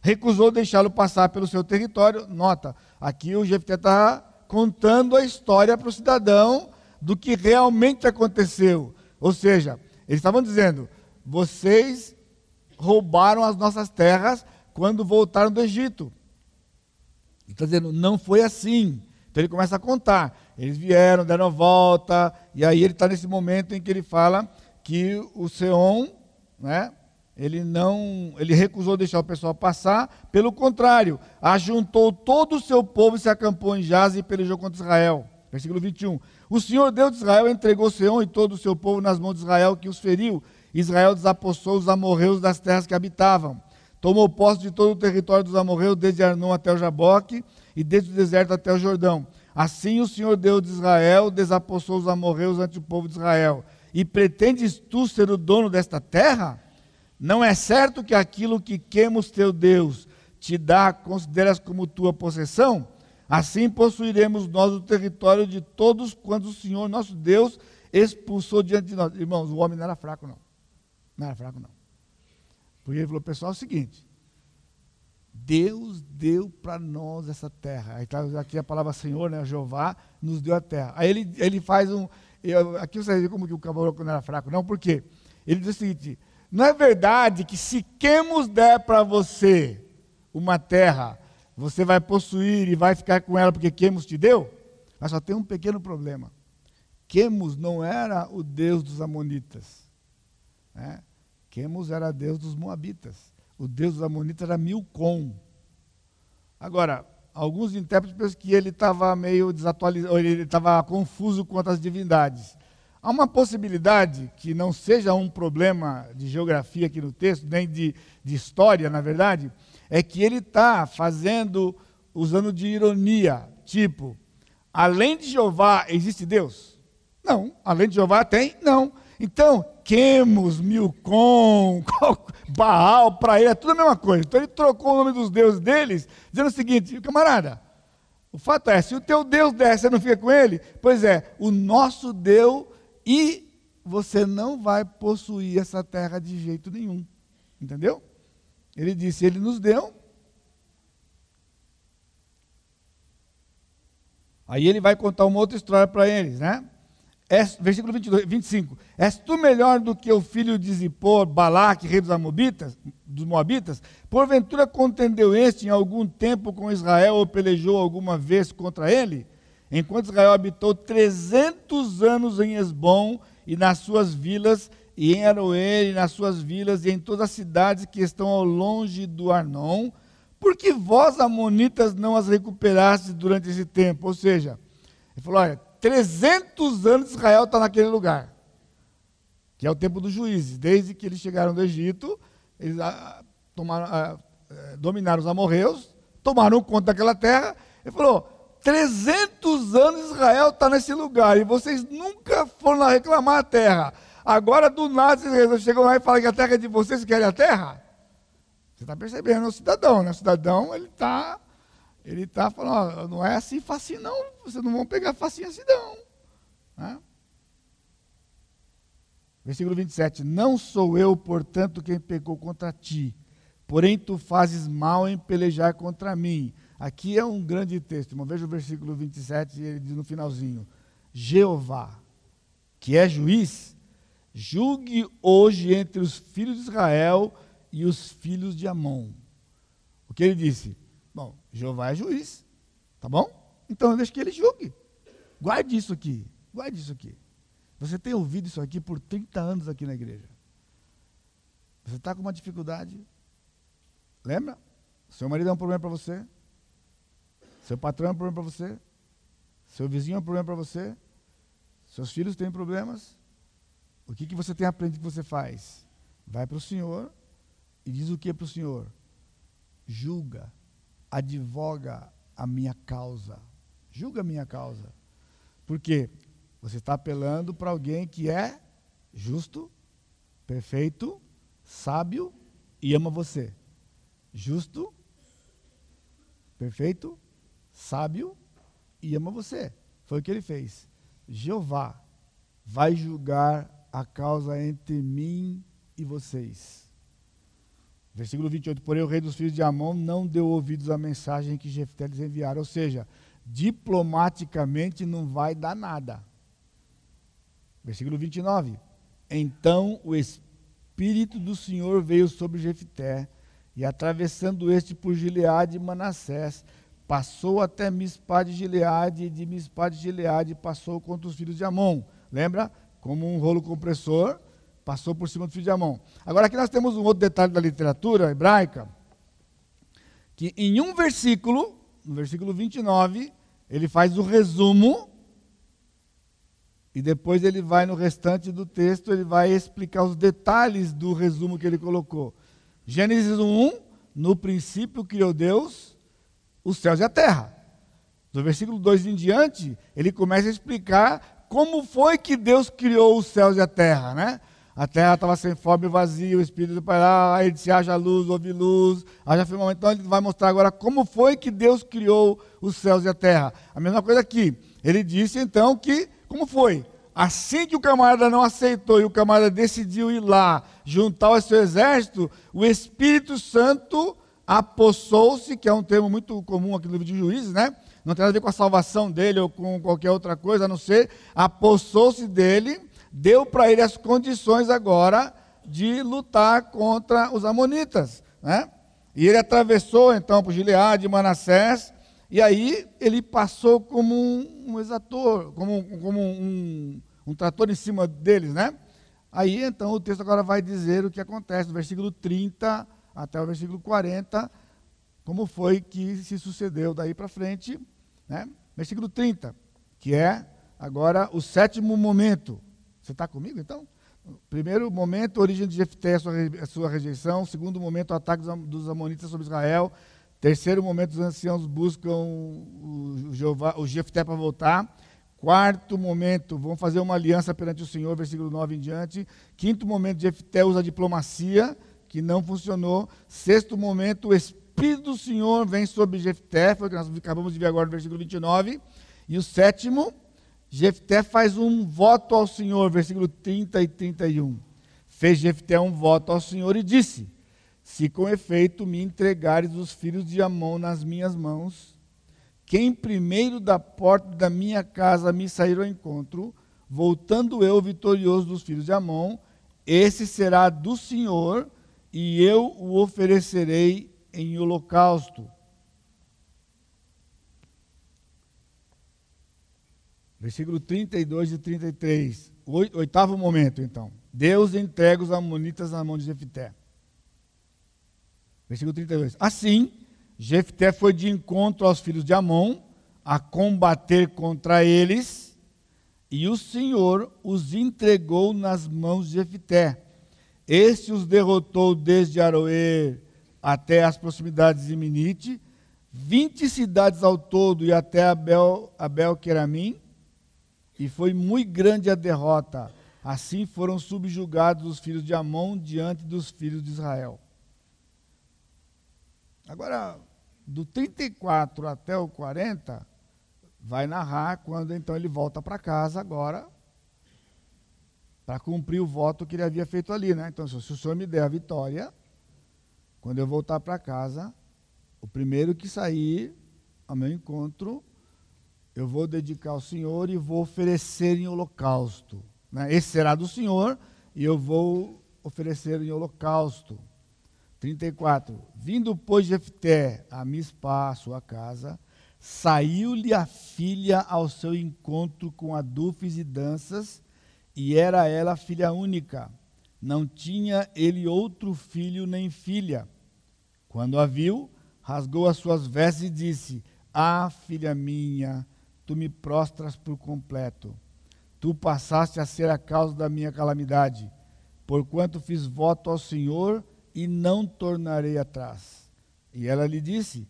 recusou deixá-lo passar pelo seu território. Nota, aqui o Jefté está contando a história para o cidadão do que realmente aconteceu. Ou seja, eles estavam dizendo: vocês roubaram as nossas terras quando voltaram do Egito. Ele está dizendo, não foi assim. Então ele começa a contar. Eles vieram, deram a volta, e aí ele está nesse momento em que ele fala que o Seom, né, ele não, ele recusou deixar o pessoal passar, pelo contrário, ajuntou todo o seu povo e se acampou em Jaz e pelejou contra Israel. Versículo 21. O Senhor Deus de Israel entregou Seom e todo o seu povo nas mãos de Israel, que os feriu. Israel desapossou os amorreus das terras que habitavam. Tomou posse de todo o território dos amorreus, desde Arnon até o Jaboque, e desde o deserto até o Jordão. Assim o Senhor Deus de Israel desapossou os amorreus ante o povo de Israel. E pretendes tu ser o dono desta terra? Não é certo que aquilo que Quemos teu Deus te dá, consideras como tua possessão? Assim possuiremos nós o território de todos quando o Senhor nosso Deus expulsou diante de nós. Irmãos, o homem não era fraco, não. Não era fraco, não. Porque ele falou, pessoal, é o seguinte: Deus deu para nós essa terra. Aí está aqui a palavra Senhor, né? Jeová nos deu a terra. Aí ele, ele faz um, eu, aqui você vê como que o caboclo não era fraco, não, por quê? Ele diz o seguinte: não é verdade que se Quemos der para você uma terra, você vai possuir e vai ficar com ela porque Quemos te deu? Mas só tem um pequeno problema. Quemos não era o Deus dos Amonitas. Né? Quemos era Deus dos Moabitas. O Deus dos Amonitas era Milcom. Agora, alguns intérpretes pensam que ele estava meio desatualizado, ele estava confuso quanto às divindades. Há uma possibilidade que não seja um problema de geografia aqui no texto, nem de, de história, na verdade, é que ele está fazendo, usando de ironia, tipo, além de Jeová existe Deus? Não. Além de Jeová tem? Não. Então, Quemos, Milcom, Baal, para ele é tudo a mesma coisa. Então ele trocou o nome dos deuses deles, dizendo o seguinte: camarada, o fato é, se o teu Deus der, você não fica com ele? Pois é, o nosso deu e você não vai possuir essa terra de jeito nenhum. Entendeu? Ele disse: Ele nos deu. Aí ele vai contar uma outra história para eles, né? Versículo 22, 25. És tu melhor do que o filho de Zippor, Balaque, rei dos, Amobitas, dos Moabitas? Porventura contendeu este em algum tempo com Israel ou pelejou alguma vez contra ele? Enquanto Israel habitou 300 anos em Esbom e nas suas vilas, e em Aroer e nas suas vilas, e em todas as cidades que estão ao longe do Arnon, porque vós, amonitas, não as recuperastes durante esse tempo? Ou seja, ele falou: olha, 300 anos Israel está naquele lugar, que é o tempo dos juízes. Desde que eles chegaram do Egito, eles ah, tomaram, ah, eh, dominaram os amorreus, tomaram conta daquela terra. Ele falou: 300 anos Israel está nesse lugar e vocês nunca foram lá reclamar a terra. Agora, do nada, vocês chegam lá e falam que a terra é de vocês, querem a terra? Você está percebendo, é o cidadão, né? O cidadão, ele está ele está falando, não é assim facinho não, vocês não vão pegar facinho assim não. Né? Versículo 27, não sou eu, portanto, quem pecou contra ti, porém tu fazes mal em pelejar contra mim. Aqui é um grande texto, veja o versículo 27, ele diz no finalzinho, Jeová, que é juiz, julgue hoje entre os filhos de Israel e os filhos de Amon. O que ele disse? Bom, Jeová é juiz, tá bom? Então deixa que ele julgue. Guarde isso aqui, guarde isso aqui. Você tem ouvido isso aqui por 30 anos aqui na igreja. Você está com uma dificuldade. Lembra? Seu marido é um problema para você. Seu patrão é um problema para você. Seu vizinho é um problema para você. Seus filhos têm problemas. O que, que você tem aprendido que você faz? Vai para o Senhor e diz o que para o Senhor? Julga advoga a minha causa, julga a minha causa. Porque você está apelando para alguém que é justo, perfeito, sábio e ama você. Justo, perfeito, sábio e ama você. Foi o que ele fez. Jeová vai julgar a causa entre mim e vocês. Versículo 28, porém o rei dos filhos de Amon não deu ouvidos à mensagem que Jefté lhes enviara. Ou seja, diplomaticamente não vai dar nada. Versículo 29, então o Espírito do Senhor veio sobre Jefté, e atravessando este por Gileade e Manassés, passou até Mispá de Gileade, e de Mispá de Gileade passou contra os filhos de Amon. Lembra? Como um rolo compressor, Passou por cima do filho de Amon. Agora aqui nós temos um outro detalhe da literatura hebraica, que em um versículo, no versículo 29, ele faz o resumo e depois ele vai no restante do texto, ele vai explicar os detalhes do resumo que ele colocou. Gênesis 1, no princípio criou Deus os céus e a terra. Do versículo 2 em diante, ele começa a explicar como foi que Deus criou os céus e a terra, né? A terra estava sem forma e vazia, o Espírito do Pai lá, aí disse, haja luz, houve luz, haja firmamento. Então ele vai mostrar agora como foi que Deus criou os céus e a terra. A mesma coisa aqui. Ele disse então que, como foi? Assim que o camarada não aceitou e o camarada decidiu ir lá juntar o seu exército, o Espírito Santo apossou-se, que é um termo muito comum aqui no livro de Juízes, né? Não tem nada a ver com a salvação dele ou com qualquer outra coisa, a não ser apossou-se dele deu para ele as condições agora de lutar contra os amonitas. Né? E ele atravessou então por Gileade Manassés, e aí ele passou como um, um exator, como, como um, um, trator em cima deles, né? Aí então o texto agora vai dizer o que acontece, do versículo 30 até o versículo 40, como foi que se sucedeu daí para frente, né? Versículo 30, que é agora o sétimo momento. Você está comigo então? Primeiro momento, origem de Jefté, a sua, a sua rejeição. Segundo momento, o ataque dos amonitas sobre Israel. Terceiro momento, os anciãos buscam o, Jeová, o Jefté para voltar. Quarto momento, vão fazer uma aliança perante o Senhor, versículo 9 em diante. Quinto momento, Jefté usa a diplomacia, que não funcionou. Sexto momento, o Espírito do Senhor vem sobre Jefté, foi o que nós acabamos de ver agora no versículo 29. E o sétimo, Jefté faz um voto ao Senhor, versículo 30 e 31. Fez Jefté um voto ao Senhor e disse: Se com efeito me entregares os filhos de Amon nas minhas mãos, quem primeiro da porta da minha casa me sair ao encontro, voltando eu vitorioso dos filhos de Amon, esse será do Senhor, e eu o oferecerei em holocausto. Versículo 32 e 33. Oitavo momento, então. Deus entrega os amonitas na mão de Jefté. Versículo 32. Assim, Jefté foi de encontro aos filhos de Amon, a combater contra eles, e o Senhor os entregou nas mãos de Jefté. Este os derrotou desde Aroer até as proximidades de Minite, vinte cidades ao todo e até Abel, Abel Queramim, e foi muito grande a derrota. Assim foram subjugados os filhos de Amon diante dos filhos de Israel. Agora, do 34 até o 40, vai narrar quando então ele volta para casa agora, para cumprir o voto que ele havia feito ali. Né? Então, se o Senhor me der a vitória, quando eu voltar para casa, o primeiro que sair ao meu encontro eu vou dedicar ao Senhor e vou oferecer em holocausto. Né? Esse será do Senhor e eu vou oferecer em holocausto. 34. Vindo, pois, Jefté a Mispa, a sua casa, saiu-lhe a filha ao seu encontro com adufes e danças, e era ela filha única. Não tinha ele outro filho nem filha. Quando a viu, rasgou as suas vestes e disse: Ah, filha minha, tu me prostras por completo. Tu passaste a ser a causa da minha calamidade, porquanto fiz voto ao Senhor e não tornarei atrás. E ela lhe disse: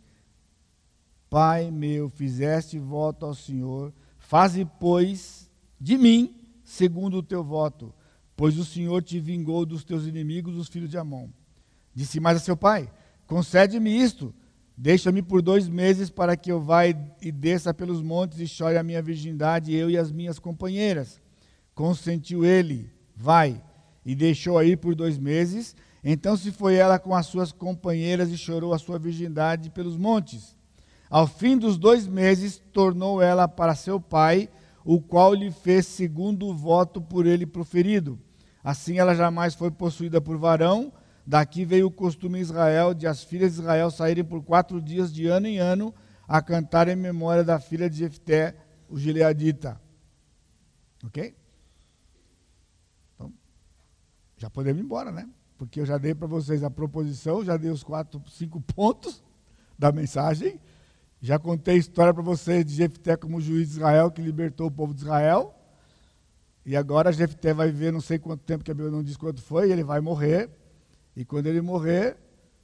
Pai meu, fizeste voto ao Senhor, faze, pois, de mim segundo o teu voto, pois o Senhor te vingou dos teus inimigos, os filhos de Amon. Disse mais a seu pai: Concede-me isto, Deixa-me por dois meses para que eu vá e desça pelos montes e chore a minha virgindade, eu e as minhas companheiras. Consentiu ele, vai, e deixou a ir por dois meses. Então se foi ela com as suas companheiras e chorou a sua virgindade pelos montes. Ao fim dos dois meses, tornou ela para seu pai, o qual lhe fez segundo o voto por ele proferido. Assim ela jamais foi possuída por varão, Daqui veio o costume em Israel de as filhas de Israel saírem por quatro dias de ano em ano a cantar em memória da filha de Jefté, o gileadita. Ok? Então, já podemos ir embora, né? Porque eu já dei para vocês a proposição, já dei os quatro, cinco pontos da mensagem. Já contei a história para vocês de Jefté como juiz de Israel que libertou o povo de Israel. E agora Jefté vai viver não sei quanto tempo, que a Bíblia não diz quanto foi, ele vai morrer. E quando ele morrer,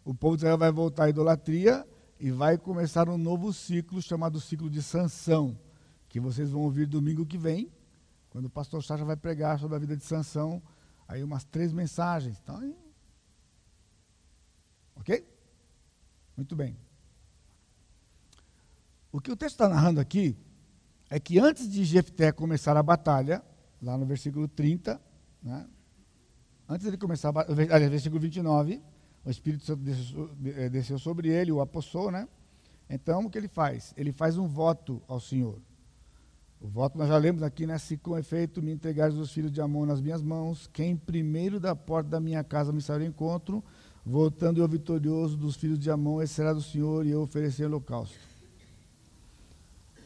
o povo de Israel vai voltar à idolatria e vai começar um novo ciclo chamado ciclo de Sansão, que vocês vão ouvir domingo que vem, quando o pastor Sacha vai pregar sobre a vida de Sansão, aí umas três mensagens. Então, ok? Muito bem. O que o texto está narrando aqui é que antes de Jefté começar a batalha, lá no versículo 30, né, Antes de começar, aliás, versículo 29, o Espírito Santo eh, desceu sobre ele, o apossou, né? Então, o que ele faz? Ele faz um voto ao Senhor. O voto nós já lemos aqui, né? Se com efeito me entregares os filhos de Amon nas minhas mãos, quem primeiro da porta da minha casa me sair ao encontro, voltando eu vitorioso dos filhos de Amon, esse será do Senhor e eu oferecer holocausto.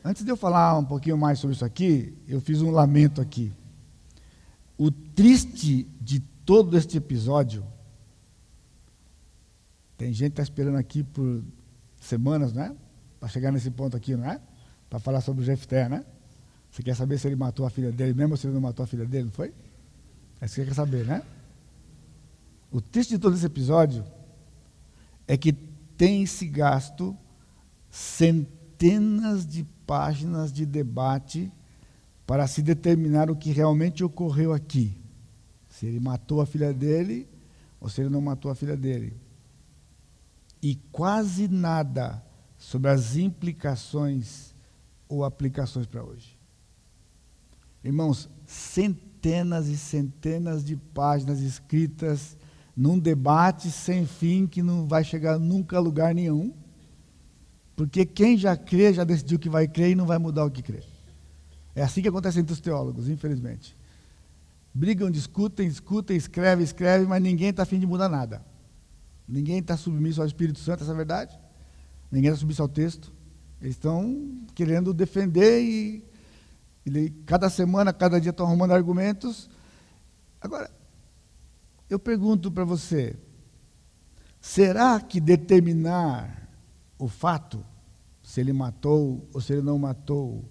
Antes de eu falar um pouquinho mais sobre isso aqui, eu fiz um lamento aqui. O triste de todo este episódio, tem gente que está esperando aqui por semanas, né? Para chegar nesse ponto aqui, não é? Para falar sobre o Jefté, né? Você quer saber se ele matou a filha dele mesmo ou se ele não matou a filha dele, não foi? É isso que você quer saber, né? O triste de todo esse episódio é que tem se gasto centenas de páginas de debate para se determinar o que realmente ocorreu aqui. Se ele matou a filha dele ou se ele não matou a filha dele. E quase nada sobre as implicações ou aplicações para hoje. Irmãos, centenas e centenas de páginas escritas num debate sem fim que não vai chegar nunca a lugar nenhum. Porque quem já crê, já decidiu que vai crer e não vai mudar o que crê. É assim que acontece entre os teólogos, infelizmente. Brigam, discutem, discutem, escrevem, escrevem, mas ninguém está afim de mudar nada. Ninguém está submisso ao Espírito Santo, essa é a verdade. Ninguém está submisso ao texto. Eles estão querendo defender e, e cada semana, cada dia estão arrumando argumentos. Agora, eu pergunto para você: será que determinar o fato, se ele matou ou se ele não matou,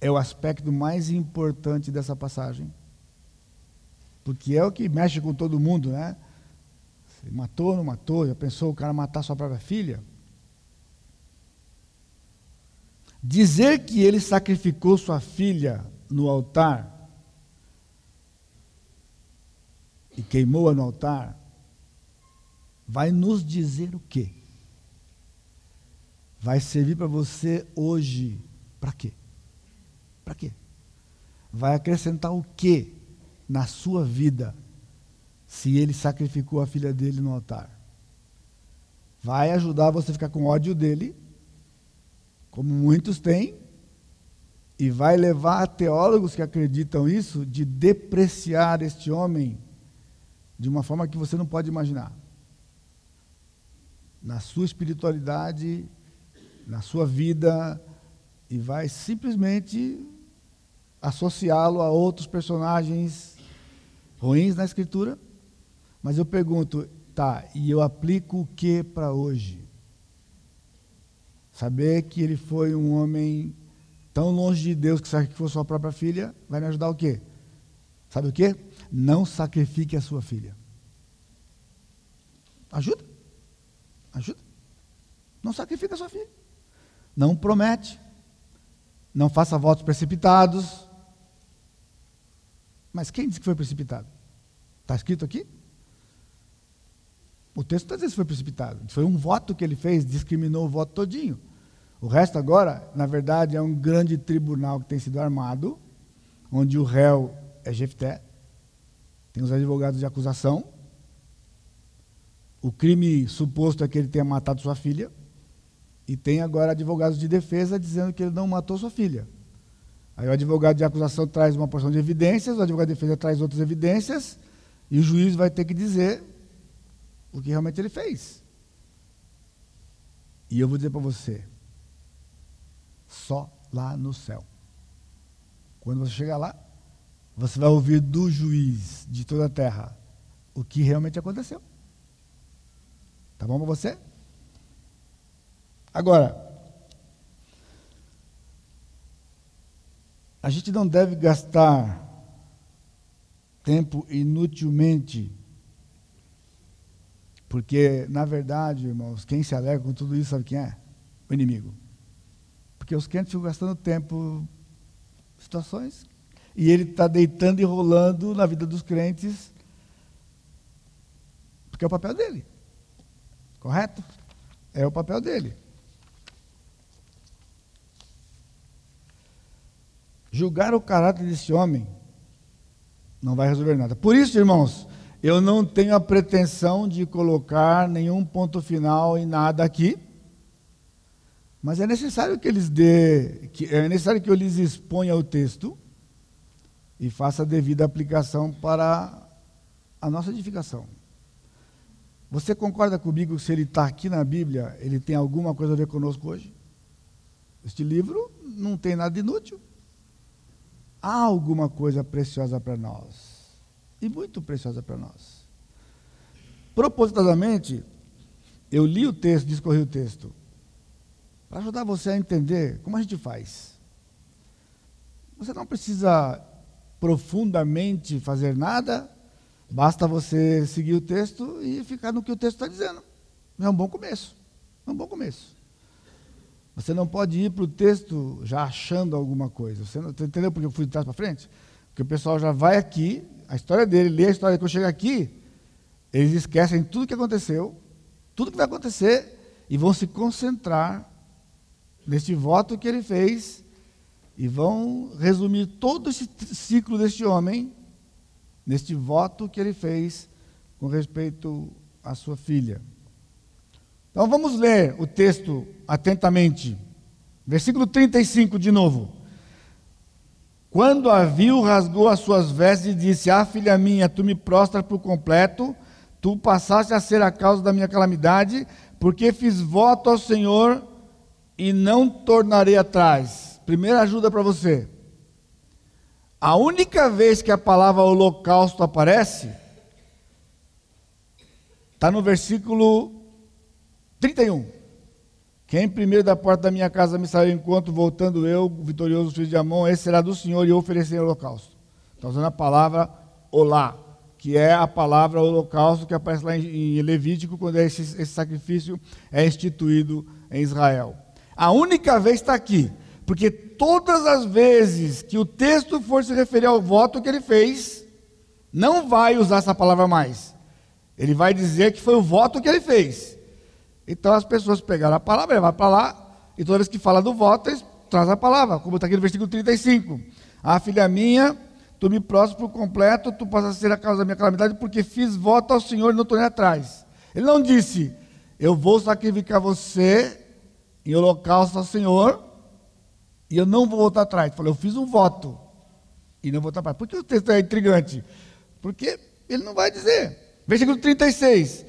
é o aspecto mais importante dessa passagem? Porque é o que mexe com todo mundo, né? Se matou ou não matou, já pensou o cara matar sua própria filha? Dizer que ele sacrificou sua filha no altar e queimou-a no altar, vai nos dizer o quê? Vai servir para você hoje, para quê? Para quê? Vai acrescentar o quê na sua vida se ele sacrificou a filha dele no altar? Vai ajudar você a ficar com ódio dele como muitos têm, e vai levar teólogos que acreditam isso de depreciar este homem de uma forma que você não pode imaginar. Na sua espiritualidade, na sua vida, e vai simplesmente associá-lo a outros personagens ruins na Escritura. Mas eu pergunto, tá, e eu aplico o que para hoje? Saber que ele foi um homem tão longe de Deus que sacrificou sua própria filha, vai me ajudar o quê? Sabe o quê? Não sacrifique a sua filha. Ajuda. Ajuda. Não sacrifique a sua filha. Não promete. Não faça votos precipitados. Mas quem disse que foi precipitado? Está escrito aqui? O texto está dizendo que foi precipitado. Foi um voto que ele fez, discriminou o voto todinho. O resto agora, na verdade, é um grande tribunal que tem sido armado, onde o réu é Jefté, tem os advogados de acusação. O crime suposto é que ele tenha matado sua filha. E tem agora advogados de defesa dizendo que ele não matou sua filha. Aí o advogado de acusação traz uma porção de evidências, o advogado de defesa traz outras evidências, e o juiz vai ter que dizer o que realmente ele fez. E eu vou dizer para você, só lá no céu. Quando você chegar lá, você vai ouvir do juiz de toda a terra o que realmente aconteceu. Tá bom para você? Agora, a gente não deve gastar tempo inutilmente porque, na verdade, irmãos, quem se alegra com tudo isso, sabe quem é? O inimigo. Porque os crentes ficam gastando tempo em situações e ele está deitando e rolando na vida dos crentes, porque é o papel dele. Correto? É o papel dele. Julgar o caráter desse homem não vai resolver nada. Por isso, irmãos, eu não tenho a pretensão de colocar nenhum ponto final em nada aqui, mas é necessário que eles dê, que, é necessário que eu lhes exponha o texto e faça a devida aplicação para a nossa edificação. Você concorda comigo que se ele está aqui na Bíblia, ele tem alguma coisa a ver conosco hoje? Este livro não tem nada inútil. Há alguma coisa preciosa para nós e muito preciosa para nós. Propositadamente, eu li o texto, discorri o texto, para ajudar você a entender como a gente faz. Você não precisa profundamente fazer nada, basta você seguir o texto e ficar no que o texto está dizendo. É um bom começo. É um bom começo. Você não pode ir para o texto já achando alguma coisa. Você, não, entendeu porque eu fui de trás para frente? Porque o pessoal já vai aqui, a história dele, lê a história, quando chega aqui, eles esquecem tudo que aconteceu, tudo que vai acontecer, e vão se concentrar neste voto que ele fez, e vão resumir todo esse ciclo deste homem neste voto que ele fez com respeito à sua filha. Então vamos ler o texto atentamente. Versículo 35 de novo. Quando a viu, rasgou as suas vestes e disse: Ah, filha minha, tu me prostras por completo, tu passaste a ser a causa da minha calamidade, porque fiz voto ao Senhor e não tornarei atrás. Primeira ajuda para você. A única vez que a palavra holocausto aparece está no versículo 31. Quem primeiro da porta da minha casa me saiu enquanto voltando eu, vitorioso filho de Amon, esse será do Senhor e eu oferecerei holocausto. Está usando a palavra olá, que é a palavra holocausto que aparece lá em Levítico, quando esse, esse sacrifício é instituído em Israel. A única vez está aqui, porque todas as vezes que o texto for se referir ao voto que ele fez, não vai usar essa palavra mais. Ele vai dizer que foi o voto que ele fez. Então as pessoas pegaram a palavra, levaram para lá, e toda vez que fala do voto, eles trazem a palavra, como está aqui no versículo 35. A filha minha, tu me prostras por completo, tu possas ser a causa da minha calamidade, porque fiz voto ao Senhor e não tornei atrás. Ele não disse, eu vou sacrificar você em holocausto ao Senhor, e eu não vou voltar atrás. Ele falou, eu fiz um voto e não vou voltar atrás. Por que o texto é intrigante? Porque ele não vai dizer. Versículo 36.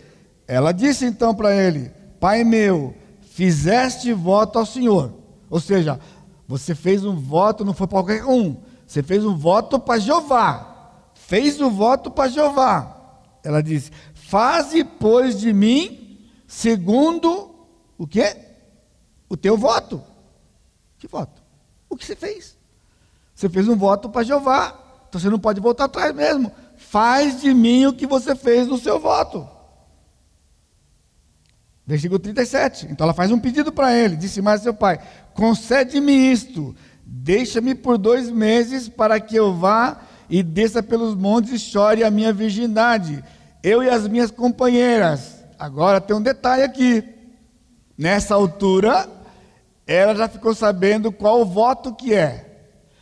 Ela disse então para ele: Pai meu, fizeste voto ao Senhor. Ou seja, você fez um voto, não foi para qualquer um. Você fez um voto para Jeová. Fez o um voto para Jeová. Ela disse: Faze, pois, de mim segundo o quê? O teu voto. Que voto? O que você fez? Você fez um voto para Jeová. Então você não pode voltar atrás mesmo. Faz de mim o que você fez no seu voto. Versículo 37. Então ela faz um pedido para ele. Disse mais seu pai: Concede-me isto, deixa-me por dois meses para que eu vá e desça pelos montes e chore a minha virgindade, eu e as minhas companheiras. Agora tem um detalhe aqui. Nessa altura, ela já ficou sabendo qual o voto que é.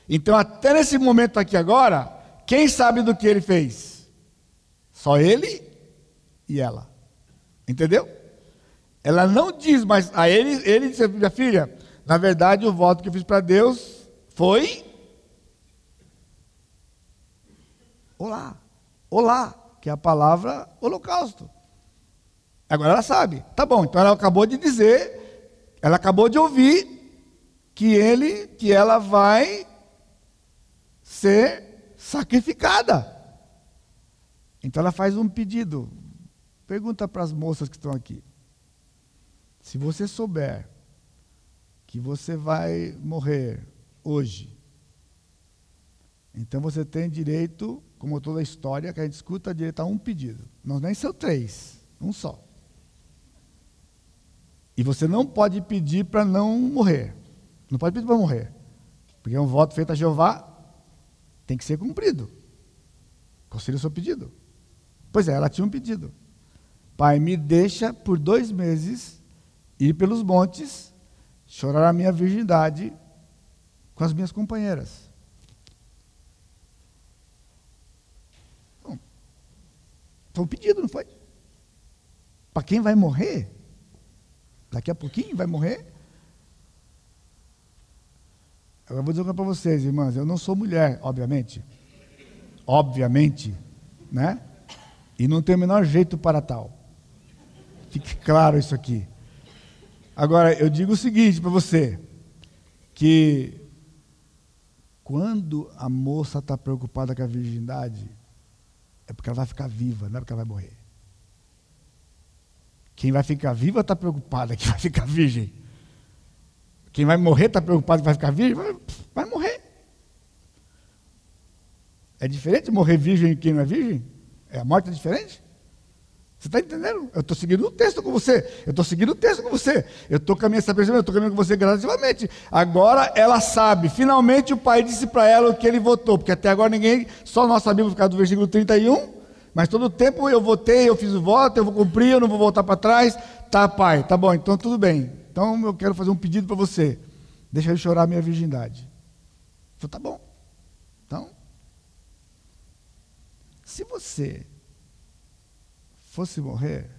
Então, até nesse momento aqui agora, quem sabe do que ele fez? Só ele e ela. Entendeu? Ela não diz, mas a ele, ele disse, minha filha, na verdade o voto que eu fiz para Deus foi Olá. Olá, que é a palavra holocausto. Agora ela sabe. Tá bom, então ela acabou de dizer, ela acabou de ouvir que ele, que ela vai ser sacrificada. Então ela faz um pedido. Pergunta para as moças que estão aqui. Se você souber que você vai morrer hoje, então você tem direito, como toda a história, que a gente escuta, direito a um pedido. Não nem são três, um só. E você não pode pedir para não morrer. Não pode pedir para morrer. Porque é um voto feito a Jeová, tem que ser cumprido. Conselho o seu pedido. Pois é, ela tinha um pedido. Pai, me deixa por dois meses ir pelos montes, chorar a minha virgindade com as minhas companheiras. Foi um pedido, não foi? Para quem vai morrer, daqui a pouquinho vai morrer. Agora eu vou dizer uma para vocês, irmãs, eu não sou mulher, obviamente. Obviamente, né? E não tenho o menor jeito para tal. Fique claro isso aqui. Agora, eu digo o seguinte para você: que quando a moça está preocupada com a virgindade, é porque ela vai ficar viva, não é porque ela vai morrer. Quem vai ficar viva está preocupada que vai ficar virgem. Quem vai morrer está preocupado que vai ficar virgem, vai, vai morrer. É diferente morrer virgem e quem não é virgem? É, a morte é diferente? Você está entendendo? Eu estou seguindo o texto com você. Eu estou seguindo o texto com você. Eu estou caminhando essa pessoa, eu estou caminhando com você gradativamente. Agora ela sabe. Finalmente o pai disse para ela o que ele votou. Porque até agora ninguém, só nós sabíamos por causa do versículo 31. Mas todo o tempo eu votei, eu fiz o voto, eu vou cumprir, eu não vou voltar para trás. Tá, pai, tá bom, então tudo bem. Então eu quero fazer um pedido para você. Deixa eu chorar minha virgindade. Eu falei, tá bom. Então, se você fosse morrer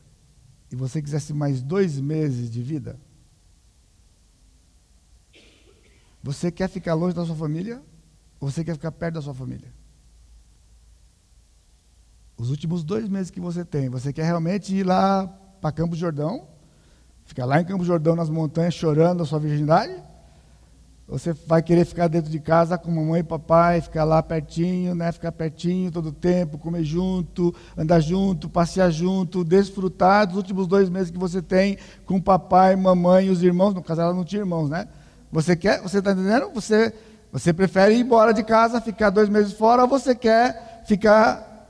e você quisesse mais dois meses de vida, você quer ficar longe da sua família ou você quer ficar perto da sua família? Os últimos dois meses que você tem, você quer realmente ir lá para Campo Jordão, ficar lá em Campo Jordão nas montanhas chorando a sua virgindade? Você vai querer ficar dentro de casa com mamãe e papai, ficar lá pertinho, né? Ficar pertinho todo o tempo, comer junto, andar junto, passear junto, desfrutar dos últimos dois meses que você tem com papai, mamãe e os irmãos. No caso, ela não tinha irmãos, né? Você quer, você está entendendo? Você, você prefere ir embora de casa, ficar dois meses fora, ou você quer ficar.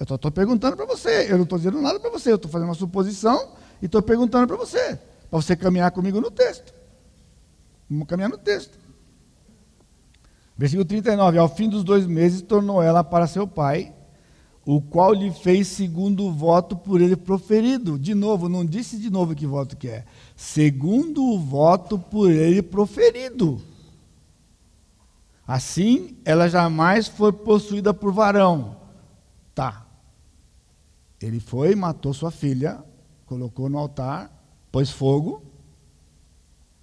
Eu estou perguntando para você, eu não estou dizendo nada para você, eu estou fazendo uma suposição e estou perguntando para você, para você caminhar comigo no texto. Vamos caminhar no texto. Versículo 39. Ao fim dos dois meses, tornou ela para seu pai, o qual lhe fez segundo o voto por ele proferido. De novo, não disse de novo que voto que é. Segundo o voto por ele proferido. Assim, ela jamais foi possuída por varão. Tá. Ele foi, matou sua filha, colocou no altar, pôs fogo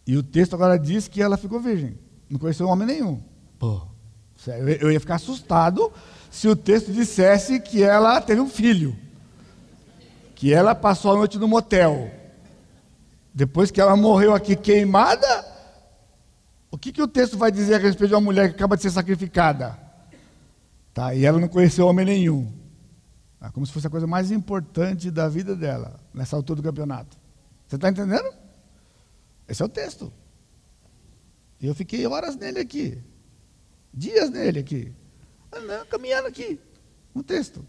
e o texto agora diz que ela ficou virgem. Não conheceu homem nenhum. Pô, eu ia ficar assustado se o texto dissesse que ela teve um filho. Que ela passou a noite no motel. Depois que ela morreu aqui queimada, o que, que o texto vai dizer a respeito de uma mulher que acaba de ser sacrificada? Tá, e ela não conheceu homem nenhum. É como se fosse a coisa mais importante da vida dela, nessa altura do campeonato. Você está entendendo? Esse é o texto. E eu fiquei horas nele aqui, dias nele aqui, caminhando aqui, um texto.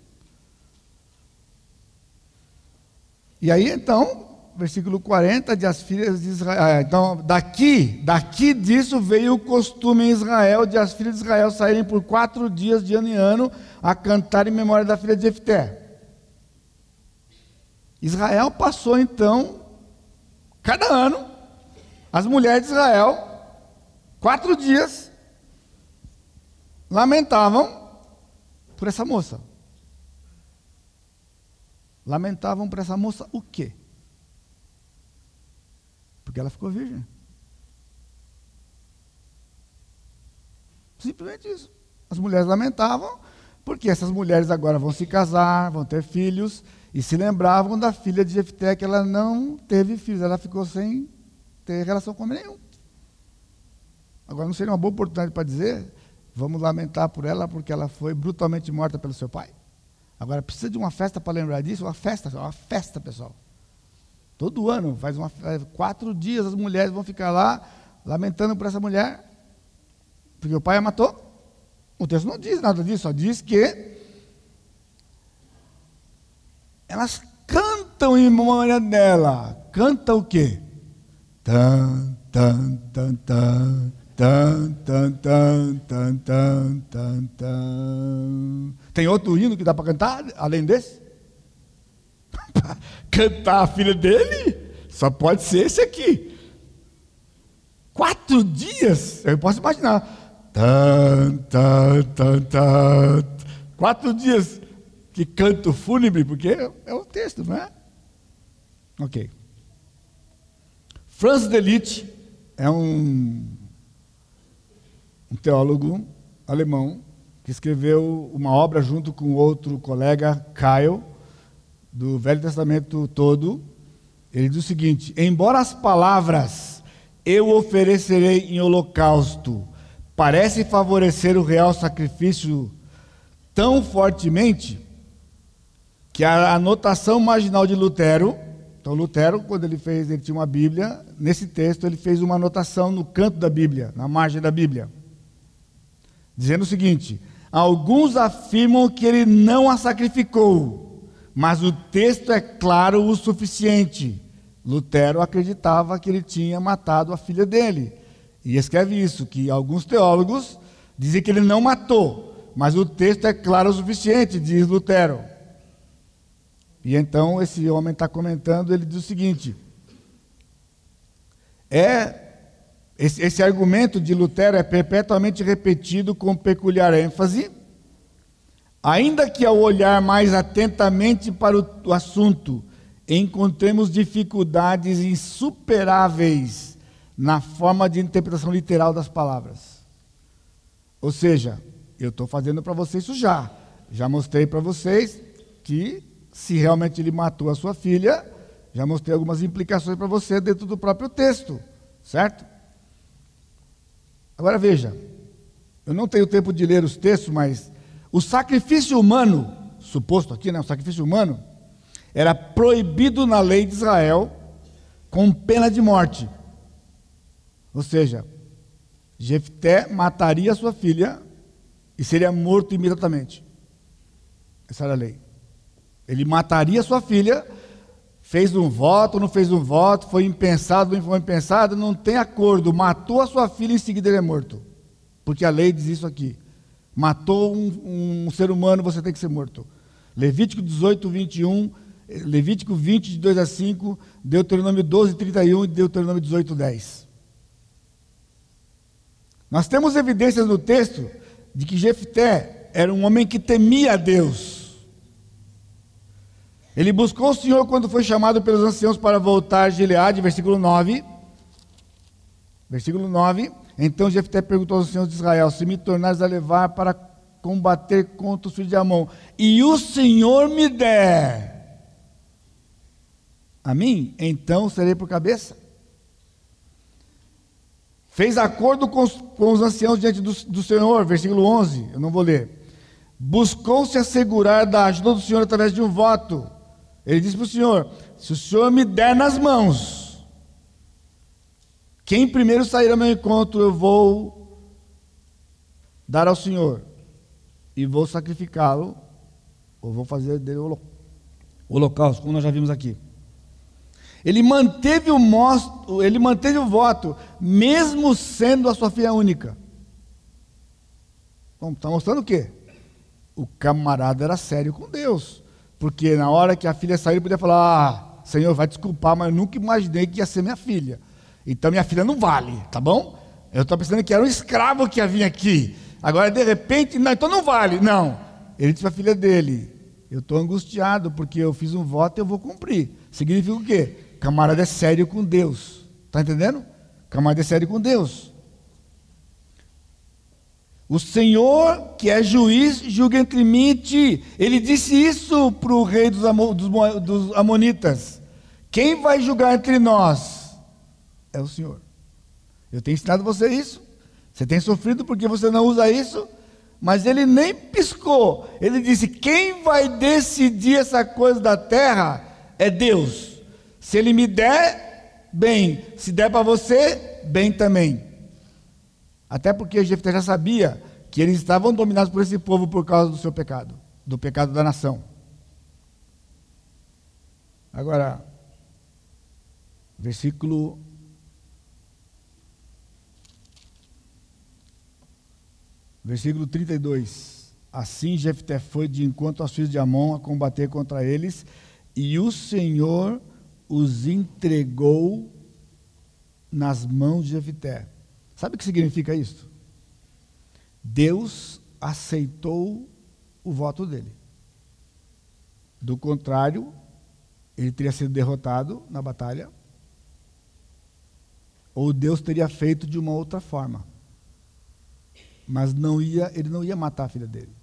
E aí então, versículo 40, de as filhas de Israel. Ah, então, daqui, daqui disso veio o costume em Israel de as filhas de Israel saírem por quatro dias de ano em ano a cantar em memória da filha de Jefté. Israel passou então, cada ano, as mulheres de Israel, quatro dias, lamentavam por essa moça. Lamentavam por essa moça o quê? Porque ela ficou virgem. Simplesmente isso. As mulheres lamentavam, porque essas mulheres agora vão se casar, vão ter filhos, e se lembravam da filha de Jefté, que ela não teve filhos, ela ficou sem relação com homem nenhum. Agora, não seria uma boa oportunidade para dizer, vamos lamentar por ela porque ela foi brutalmente morta pelo seu pai? Agora, precisa de uma festa para lembrar disso? Uma festa, uma festa, pessoal. Todo ano, faz uma, quatro dias as mulheres vão ficar lá lamentando por essa mulher, porque o pai a matou. O texto não diz nada disso, só diz que elas cantam em memória dela. Canta o quê? Tan, tan, tan, tan. Tan, tan, tan, tan, tan, tan. Tem outro hino que dá para cantar além desse? cantar a filha dele? Só pode ser esse aqui. Quatro dias? Eu posso imaginar. Tan, tan, tan, tan. Quatro dias que canto fúnebre, porque é o texto, não é? Ok. Franz Delitzsch é um, um teólogo alemão que escreveu uma obra junto com outro colega, Kyle, do Velho Testamento todo. Ele diz o seguinte: Embora as palavras eu oferecerei em holocausto parece favorecer o real sacrifício tão fortemente que a anotação marginal de Lutero então Lutero, quando ele fez, ele tinha uma Bíblia, nesse texto ele fez uma anotação no canto da Bíblia, na margem da Bíblia, dizendo o seguinte: alguns afirmam que ele não a sacrificou, mas o texto é claro o suficiente. Lutero acreditava que ele tinha matado a filha dele. E escreve isso, que alguns teólogos dizem que ele não matou, mas o texto é claro o suficiente, diz Lutero. E então esse homem está comentando, ele diz o seguinte: é esse, esse argumento de Lutero é perpetuamente repetido com peculiar ênfase, ainda que ao olhar mais atentamente para o, o assunto encontremos dificuldades insuperáveis na forma de interpretação literal das palavras. Ou seja, eu estou fazendo para vocês isso já. Já mostrei para vocês que se realmente ele matou a sua filha, já mostrei algumas implicações para você dentro do próprio texto, certo? Agora veja, eu não tenho tempo de ler os textos, mas o sacrifício humano, suposto aqui, né, o sacrifício humano, era proibido na lei de Israel com pena de morte. Ou seja, Jefté mataria sua filha e seria morto imediatamente. Essa era a lei. Ele mataria sua filha, fez um voto, não fez um voto, foi impensado, não foi impensado, não tem acordo, matou a sua filha e em seguida ele é morto. Porque a lei diz isso aqui. Matou um, um ser humano, você tem que ser morto. Levítico 18, 21, Levítico 20, de 2 a 5, Deuteronômio 12, 31 e Deuteronômio 18, 10. Nós temos evidências no texto de que Jefté era um homem que temia a Deus. Ele buscou o Senhor quando foi chamado pelos anciãos para voltar a Gileade, versículo 9. Versículo 9. Então Jefté perguntou aos anciãos de Israel: Se me tornares a levar para combater contra os filhos de Amon, e o Senhor me der a mim, então serei por cabeça. Fez acordo com os, com os anciãos diante do, do Senhor, versículo 11, eu não vou ler. Buscou se assegurar da ajuda do Senhor através de um voto. Ele disse para o Senhor: Se o Senhor me der nas mãos, quem primeiro sair ao meu encontro, eu vou dar ao Senhor e vou sacrificá-lo, ou vou fazer dele o holocausto, como nós já vimos aqui. Ele manteve o, mostro, ele manteve o voto, mesmo sendo a sua filha única. Bom, está mostrando o quê? O camarada era sério com Deus. Porque na hora que a filha saiu, ele podia falar: ah, Senhor, vai desculpar, mas eu nunca imaginei que ia ser minha filha. Então minha filha não vale, tá bom? Eu estou pensando que era um escravo que ia vir aqui. Agora, de repente, não, então não vale. Não. Ele disse para a filha dele: Eu estou angustiado porque eu fiz um voto e eu vou cumprir. Significa o quê? Camarada é sério com Deus. Está entendendo? Camarada é sério com Deus. O Senhor, que é juiz, julga entre mim e ti. Ele disse isso para o rei dos, dos, dos Amonitas. Quem vai julgar entre nós é o Senhor. Eu tenho ensinado você isso. Você tem sofrido porque você não usa isso. Mas ele nem piscou. Ele disse: Quem vai decidir essa coisa da terra é Deus. Se ele me der, bem. Se der para você, bem também. Até porque Jefté já sabia que eles estavam dominados por esse povo por causa do seu pecado, do pecado da nação. Agora, versículo Versículo 32. Assim Jefté foi de encontro aos filhos de Amon a combater contra eles, e o Senhor os entregou nas mãos de Jefité. Sabe o que significa isso? Deus aceitou o voto dele. Do contrário, ele teria sido derrotado na batalha, ou Deus teria feito de uma outra forma. Mas não ia, ele não ia matar a filha dele.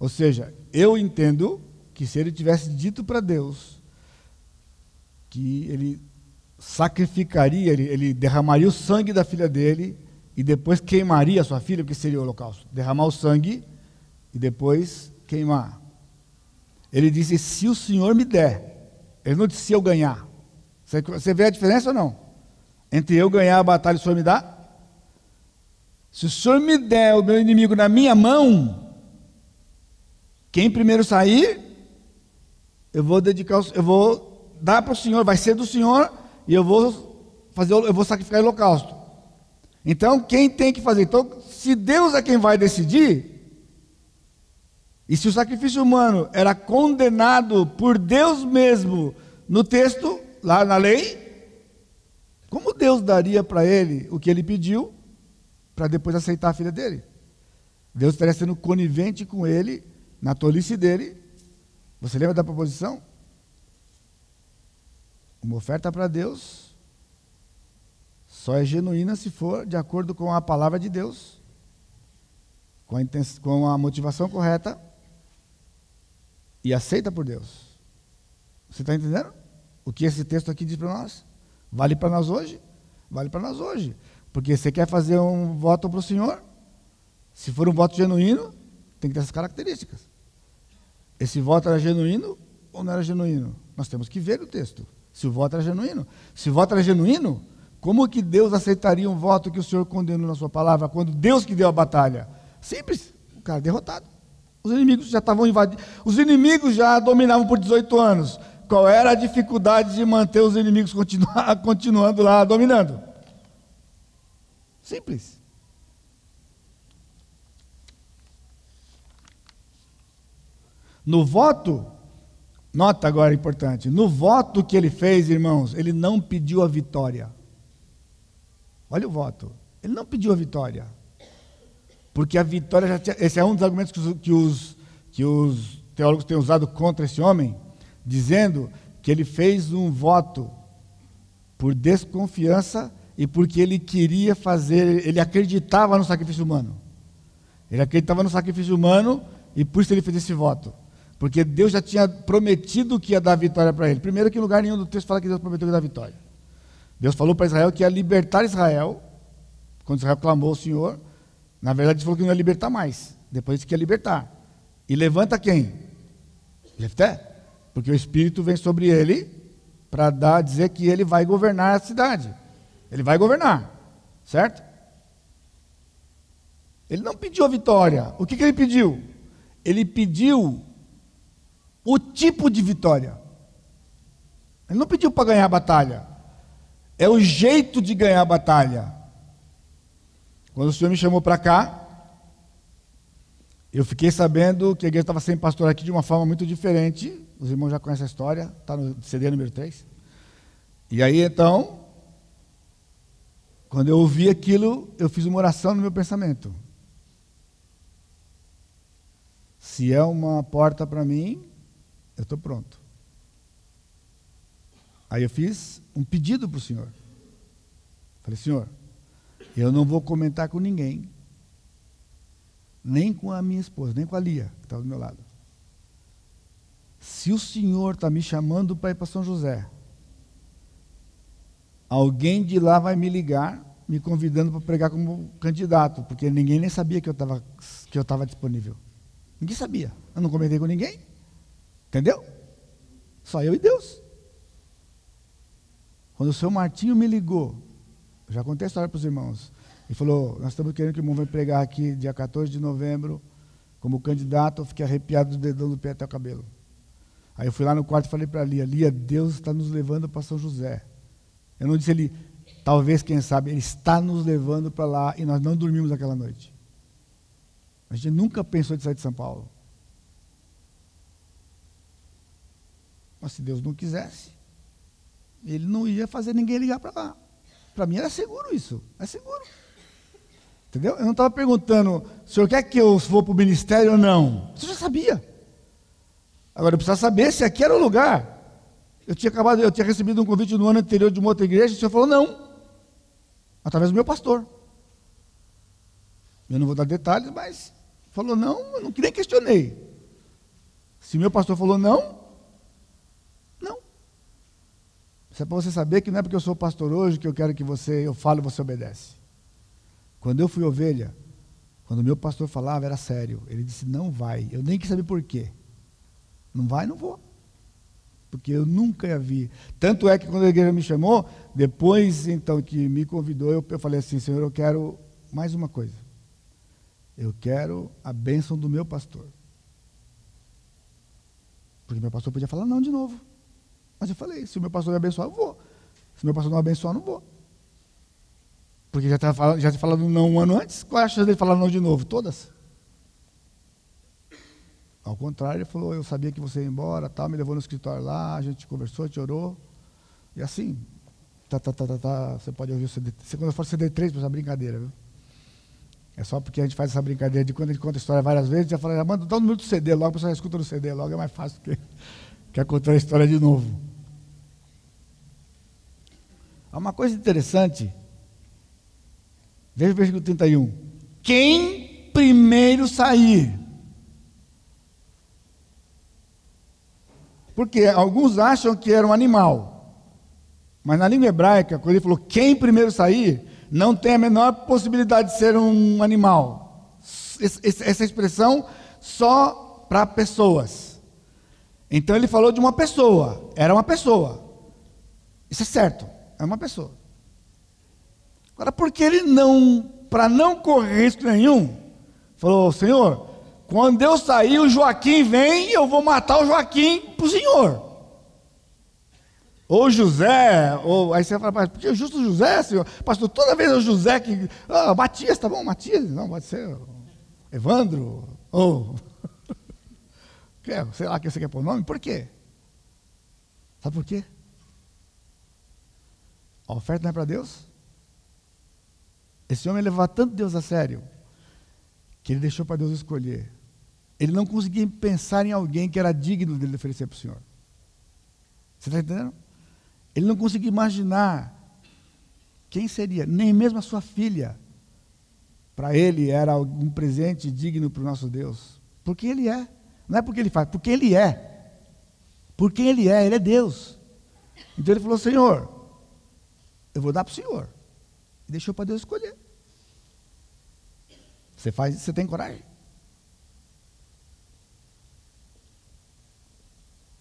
Ou seja, eu entendo que se ele tivesse dito para Deus que ele sacrificaria, ele, ele, derramaria o sangue da filha dele e depois queimaria a sua filha, porque seria o holocausto. Derramar o sangue e depois queimar. Ele disse: Se o Senhor me der, ele não disse se eu ganhar. Você, você vê a diferença ou não? Entre eu ganhar a batalha e o Senhor me dá? Se o Senhor me der o meu inimigo na minha mão, quem primeiro sair, eu vou dedicar, eu vou dá para o Senhor, vai ser do Senhor e eu vou fazer, eu vou sacrificar o holocausto. Então, quem tem que fazer? Então, se Deus é quem vai decidir, e se o sacrifício humano era condenado por Deus mesmo no texto, lá na lei, como Deus daria para ele o que ele pediu para depois aceitar a filha dele? Deus estaria sendo conivente com ele na tolice dele. Você lembra da proposição? Uma oferta para Deus Só é genuína se for de acordo com a palavra de Deus, com a, com a motivação correta e aceita por Deus. Você está entendendo? O que esse texto aqui diz para nós? Vale para nós hoje? Vale para nós hoje. Porque você quer fazer um voto para o Senhor? Se for um voto genuíno, tem que ter essas características. Esse voto era genuíno ou não era genuíno? Nós temos que ver o texto. Se o voto era genuíno. Se o voto era genuíno, como que Deus aceitaria um voto que o Senhor condenou na sua palavra, quando Deus que deu a batalha? Simples, o cara derrotado. Os inimigos já estavam invadindo. Os inimigos já dominavam por 18 anos. Qual era a dificuldade de manter os inimigos continuar, continuando lá dominando? Simples. No voto, nota agora importante, no voto que ele fez, irmãos, ele não pediu a vitória. Olha o voto. Ele não pediu a vitória. Porque a vitória já tinha. Esse é um dos argumentos que os, que os, que os teólogos têm usado contra esse homem, dizendo que ele fez um voto por desconfiança e porque ele queria fazer, ele acreditava no sacrifício humano. Ele acreditava no sacrifício humano e por isso ele fez esse voto. Porque Deus já tinha prometido que ia dar vitória para ele. Primeiro que em lugar nenhum do texto fala que Deus prometeu que ia dar vitória. Deus falou para Israel que ia libertar Israel, quando Israel clamou ao Senhor. Na verdade, ele falou que não ia libertar mais. Depois disse que ia libertar. E levanta quem? Jefté. Porque o Espírito vem sobre ele para dar, dizer que ele vai governar a cidade. Ele vai governar. Certo? Ele não pediu a vitória. O que, que ele pediu? Ele pediu o tipo de vitória. Ele não pediu para ganhar a batalha. É o jeito de ganhar a batalha. Quando o Senhor me chamou para cá, eu fiquei sabendo que a igreja estava sem pastor aqui de uma forma muito diferente. Os irmãos já conhecem a história, está no CD número 3. E aí então, quando eu ouvi aquilo, eu fiz uma oração no meu pensamento. Se é uma porta para mim, eu estou pronto. Aí eu fiz um pedido para o Senhor. Falei, Senhor, eu não vou comentar com ninguém, nem com a minha esposa, nem com a Lia, que estava do meu lado. Se o Senhor está me chamando para ir para São José, alguém de lá vai me ligar, me convidando para pregar como candidato, porque ninguém nem sabia que eu estava que eu estava disponível. Ninguém sabia. Eu não comentei com ninguém. Entendeu? Só eu e Deus. Quando o seu Martinho me ligou, já contei a história para os irmãos, e falou: Nós estamos querendo que o irmão vai pregar aqui dia 14 de novembro, como candidato. Eu fiquei arrepiado do dedão do pé até o cabelo. Aí eu fui lá no quarto e falei para Lia: Lia, Deus está nos levando para São José. Eu não disse ele, talvez, quem sabe, ele está nos levando para lá e nós não dormimos aquela noite. A gente nunca pensou em sair de São Paulo. Mas se Deus não quisesse, ele não ia fazer ninguém ligar para lá. Para mim era seguro isso. É seguro. Entendeu? Eu não estava perguntando, o senhor quer que eu vou para o ministério ou não? Você já sabia. Agora eu precisava saber se aqui era o lugar. Eu tinha acabado, eu tinha recebido um convite no ano anterior de uma outra igreja, e o senhor falou não. Através do meu pastor. Eu não vou dar detalhes, mas falou não, eu não nem questionei. Se meu pastor falou não, isso é para você saber que não é porque eu sou pastor hoje que eu quero que você, eu falo e você obedece. Quando eu fui ovelha, quando o meu pastor falava, era sério. Ele disse, não vai. Eu nem quis saber por quê. Não vai, não vou. Porque eu nunca ia vir. Tanto é que quando a igreja me chamou, depois então que me convidou, eu, eu falei assim, Senhor, eu quero mais uma coisa. Eu quero a bênção do meu pastor. Porque meu pastor podia falar não de novo. Mas eu falei, se o meu pastor me abençoar, eu vou. Se o meu pastor não abençoar, eu não vou. Porque já tinha falado, já falado não um ano antes, qual é a chance dele falar não de novo? Todas. Ao contrário, ele falou, eu sabia que você ia embora, tal, me levou no escritório lá, a gente conversou, gente orou. E assim, tá, tá, tá, tá, tá, você pode ouvir o CD. Quando eu falo CD3, é brincadeira, viu? É só porque a gente faz essa brincadeira de quando a gente conta a história várias vezes, já fala, já manda dá um número do CD logo, a pessoa escuta no CD logo, é mais fácil que quer contar a história de novo. Há uma coisa interessante Veja o versículo 31. Quem primeiro sair. Porque alguns acham que era um animal. Mas na língua hebraica, quando ele falou quem primeiro sair, não tem a menor possibilidade de ser um animal. Essa expressão só para pessoas. Então ele falou de uma pessoa, era uma pessoa. Isso é certo, é uma pessoa. Agora, porque ele não, para não correr risco nenhum, falou: Senhor, quando eu sair, o Joaquim vem e eu vou matar o Joaquim para o Senhor. Ou José, ou aí você fala, mas porque é justo José, senhor? Pastor, toda vez é o José que. Ah, Matias, tá bom, Matias? Não, pode ser Evandro, ou. sei lá que você quer pôr o nome, por quê? Sabe por quê? A oferta não é para Deus? Esse homem levava tanto Deus a sério que ele deixou para Deus escolher. Ele não conseguia pensar em alguém que era digno dele oferecer para o Senhor. Você está entendendo? Ele não conseguia imaginar quem seria, nem mesmo a sua filha. Para ele era um presente digno para o nosso Deus. Porque ele é. Não é porque ele faz, porque ele é. Porque ele é, ele é Deus. Então ele falou: Senhor, eu vou dar para o Senhor. E deixou para Deus escolher. Você faz, você tem coragem?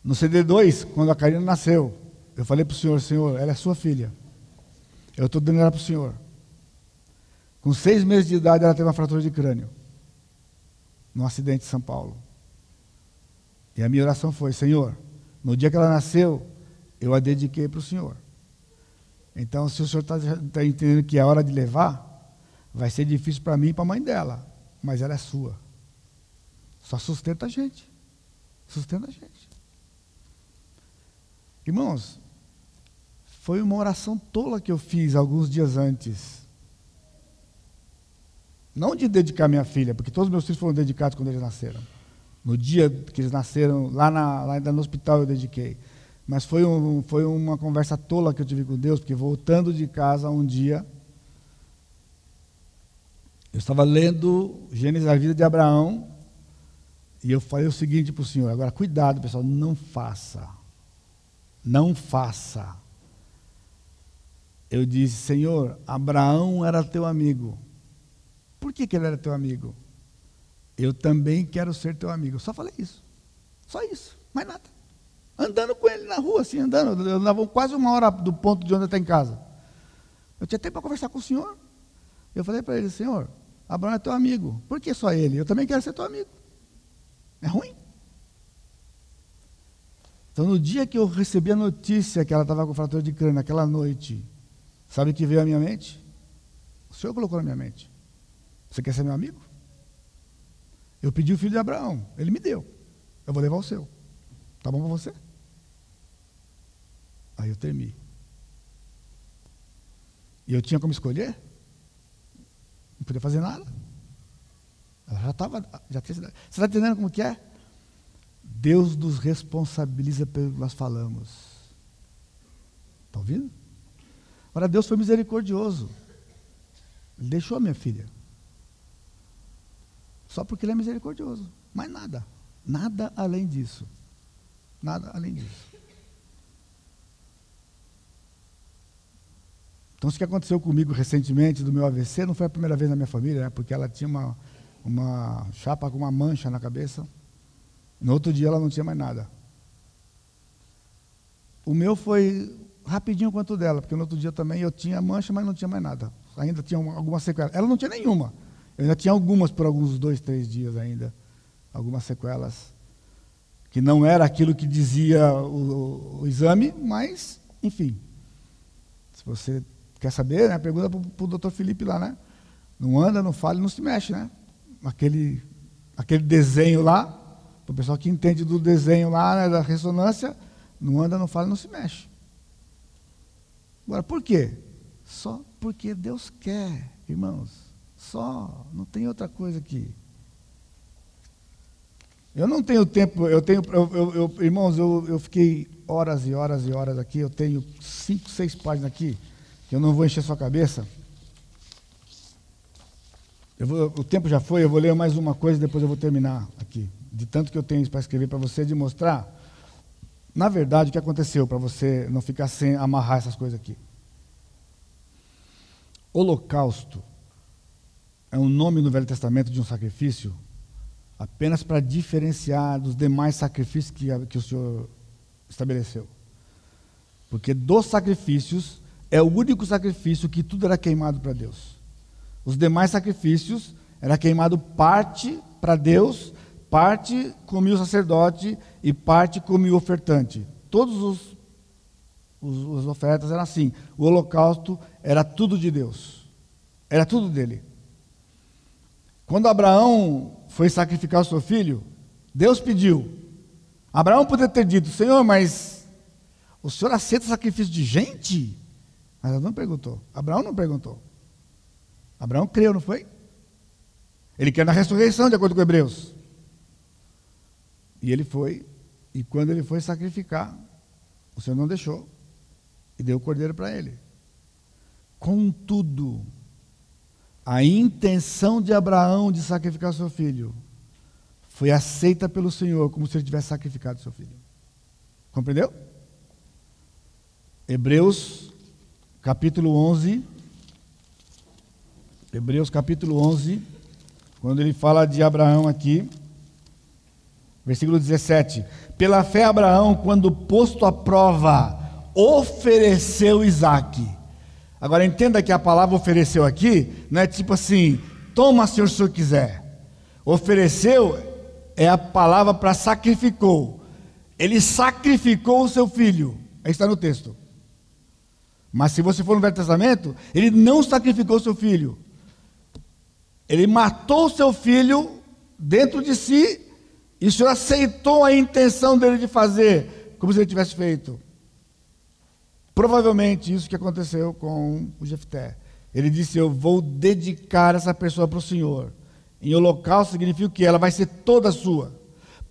No CD2, quando a Karina nasceu, eu falei para o Senhor, Senhor, ela é sua filha. Eu estou dando ela para o Senhor. Com seis meses de idade, ela teve uma fratura de crânio. Num acidente em São Paulo. E a minha oração foi, Senhor, no dia que ela nasceu, eu a dediquei para o Senhor. Então, se o Senhor está tá entendendo que é hora de levar, vai ser difícil para mim e para a mãe dela. Mas ela é sua. Só sustenta a gente. Sustenta a gente. Irmãos, foi uma oração tola que eu fiz alguns dias antes. Não de dedicar minha filha, porque todos meus filhos foram dedicados quando eles nasceram. No dia que eles nasceram, lá, na, lá no hospital eu dediquei. Mas foi, um, foi uma conversa tola que eu tive com Deus, porque voltando de casa um dia, eu estava lendo Gênesis da vida de Abraão, e eu falei o seguinte para o Senhor: agora cuidado, pessoal, não faça. Não faça eu disse: Senhor, Abraão era teu amigo. Por que, que ele era teu amigo? Eu também quero ser teu amigo. Só falei isso. Só isso. Mais nada. Andando com ele na rua, assim, andando. Eu andava quase uma hora do ponto de onde eu estou em casa. Eu tinha tempo para conversar com o senhor. Eu falei para ele: Senhor, Abraão é teu amigo. Por que só ele? Eu também quero ser teu amigo. É ruim? Então, no dia que eu recebi a notícia que ela estava com fratura de crânio, naquela noite, Sabe o que veio à minha mente? O Senhor colocou na minha mente. Você quer ser meu amigo? Eu pedi o filho de Abraão, ele me deu. Eu vou levar o seu. Tá bom para você? Aí eu temi. E eu tinha como escolher? Não podia fazer nada. Ela já estava. Já você está entendendo como que é? Deus nos responsabiliza pelo que nós falamos. Está ouvindo? Agora Deus foi misericordioso. Ele deixou a minha filha. Só porque ele é misericordioso. Mais nada. Nada além disso. Nada além disso. Então, isso que aconteceu comigo recentemente do meu AVC não foi a primeira vez na minha família, né? porque ela tinha uma, uma chapa com uma mancha na cabeça. No outro dia ela não tinha mais nada. O meu foi rapidinho quanto dela, porque no outro dia também eu tinha mancha, mas não tinha mais nada. Ainda tinha algumas sequelas. Ela não tinha nenhuma. Eu ainda tinha algumas por alguns dois, três dias ainda. Algumas sequelas. Que não era aquilo que dizia o, o exame, mas, enfim. Se você quer saber, né, pergunta para o doutor Felipe lá, né? Não anda, não fala, não se mexe, né? Aquele, aquele desenho lá, para o pessoal que entende do desenho lá, né, da ressonância, não anda, não fala, não se mexe. Agora, por quê? Só porque Deus quer, irmãos. Só, não tem outra coisa aqui. Eu não tenho tempo, eu tenho, eu, eu, eu, irmãos, eu, fiquei horas e horas e horas aqui, eu tenho cinco, seis páginas aqui, que eu não vou encher sua cabeça. Vou, o tempo já foi, eu vou ler mais uma coisa e depois eu vou terminar aqui. De tanto que eu tenho para escrever para você, de mostrar, na verdade, o que aconteceu, para você não ficar sem amarrar essas coisas aqui. Holocausto é um nome no Velho Testamento de um sacrifício apenas para diferenciar dos demais sacrifícios que, que o Senhor estabeleceu. Porque dos sacrifícios, é o único sacrifício que tudo era queimado para Deus. Os demais sacrifícios era queimado parte para Deus, parte comia o sacerdote e parte comia o ofertante. Todos os, os, as ofertas eram assim. O holocausto era tudo de Deus. Era tudo dele. Quando Abraão foi sacrificar o seu filho, Deus pediu. Abraão poderia ter dito: Senhor, mas o senhor aceita sacrifício de gente? Mas não perguntou. Abraão não perguntou. Abraão creu, não foi? Ele quer na ressurreição, de acordo com Hebreus. E ele foi, e quando ele foi sacrificar, o Senhor não deixou, e deu o cordeiro para ele. Contudo, a intenção de Abraão de sacrificar seu filho foi aceita pelo Senhor como se ele tivesse sacrificado seu filho. Compreendeu? Hebreus capítulo 11. Hebreus capítulo 11, quando ele fala de Abraão aqui, versículo 17: Pela fé, Abraão, quando posto à prova, ofereceu Isaque. Agora entenda que a palavra ofereceu aqui não é tipo assim, toma se o senhor quiser. Ofereceu é a palavra para sacrificou. Ele sacrificou o seu filho. Aí está no texto. Mas se você for no Velho Testamento, ele não sacrificou o seu filho. Ele matou o seu filho dentro de si e o Senhor aceitou a intenção dele de fazer, como se ele tivesse feito. Provavelmente isso que aconteceu com o Jefté. Ele disse: Eu vou dedicar essa pessoa para o Senhor. Em holocausto significa que ela vai ser toda sua.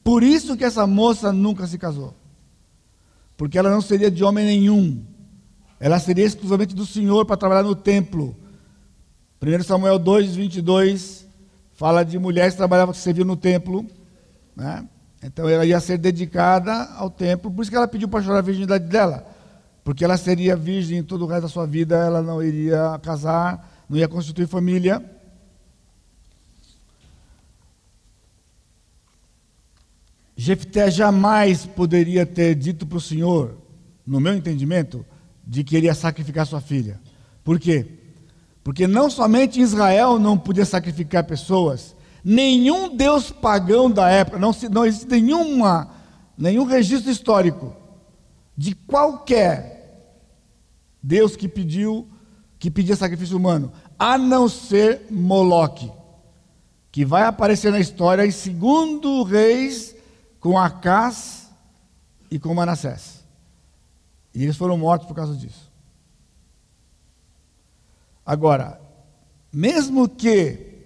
Por isso que essa moça nunca se casou. Porque ela não seria de homem nenhum. Ela seria exclusivamente do Senhor para trabalhar no templo. 1 Samuel 2, 22 fala de mulheres que trabalhavam, que serviam no templo. Né? Então ela ia ser dedicada ao templo. Por isso que ela pediu para chorar a virgindade dela porque ela seria virgem todo o resto da sua vida, ela não iria casar, não ia constituir família. Jefté jamais poderia ter dito para o Senhor, no meu entendimento, de que iria sacrificar sua filha. Por quê? Porque não somente Israel não podia sacrificar pessoas, nenhum deus pagão da época, não, não existe nenhuma, nenhum registro histórico de qualquer Deus que pediu, que pedia sacrifício humano, a não ser Moloque, que vai aparecer na história em segundo Reis com Acás e com Manassés. E eles foram mortos por causa disso. Agora, mesmo que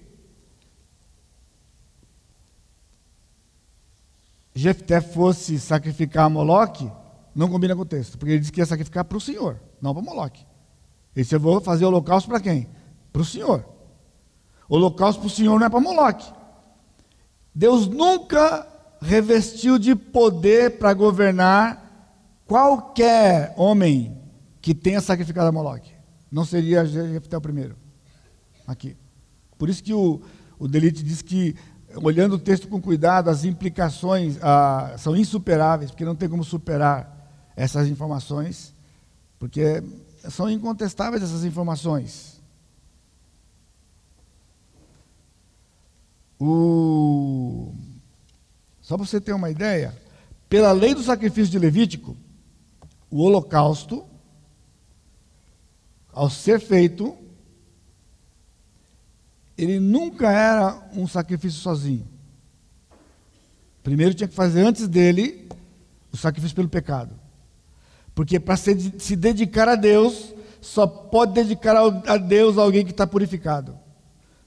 Jefté fosse sacrificar a Moloque, não combina com o texto, porque ele disse que ia sacrificar para o Senhor, não para Moloque. Ele disse: Eu vou fazer holocausto para quem? Para o Senhor. Holocausto para o Senhor não é para Moloque. Deus nunca revestiu de poder para governar qualquer homem que tenha sacrificado a Moloque. Não seria Jefté o primeiro. Aqui. Por isso que o, o Delite diz que, olhando o texto com cuidado, as implicações ah, são insuperáveis, porque não tem como superar essas informações, porque são incontestáveis essas informações. O... Só para você ter uma ideia, pela lei do sacrifício de Levítico, o holocausto, ao ser feito, ele nunca era um sacrifício sozinho. Primeiro tinha que fazer antes dele o sacrifício pelo pecado. Porque para se, dedicar a Deus, só pode dedicar a Deus alguém que está purificado.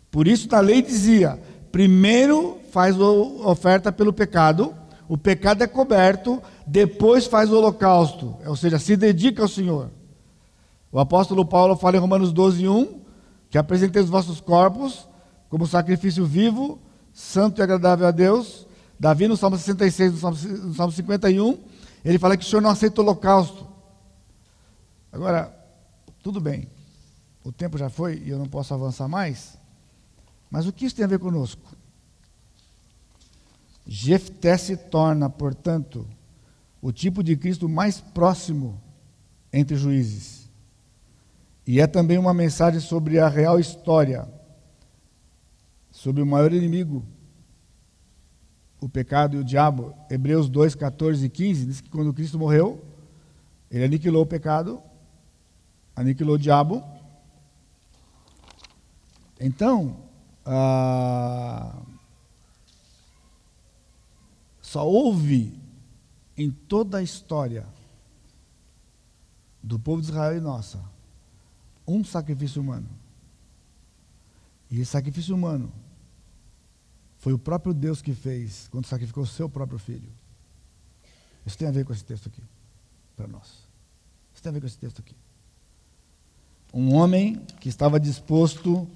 Por isso, na lei dizia: primeiro faz a oferta pelo pecado, o pecado é coberto, depois faz o holocausto, ou seja, se dedica ao Senhor. O apóstolo Paulo fala em Romanos 12, 1, que apresentei os vossos corpos como sacrifício vivo, santo e agradável a Deus. Davi, no Salmo 66, no Salmo, no Salmo 51, ele fala que o Senhor não aceita o holocausto. Agora, tudo bem, o tempo já foi e eu não posso avançar mais, mas o que isso tem a ver conosco? Jefté se torna, portanto, o tipo de Cristo mais próximo entre juízes. E é também uma mensagem sobre a real história, sobre o maior inimigo, o pecado e o diabo. Hebreus 2, 14 e 15 diz que quando Cristo morreu, ele aniquilou o pecado, aniquilou o diabo. Então, ah, só houve em toda a história do povo de Israel e nossa um sacrifício humano. E esse sacrifício humano foi o próprio Deus que fez quando sacrificou o seu próprio filho. Isso tem a ver com esse texto aqui, para nós. Isso tem a ver com esse texto aqui. Um homem que estava disposto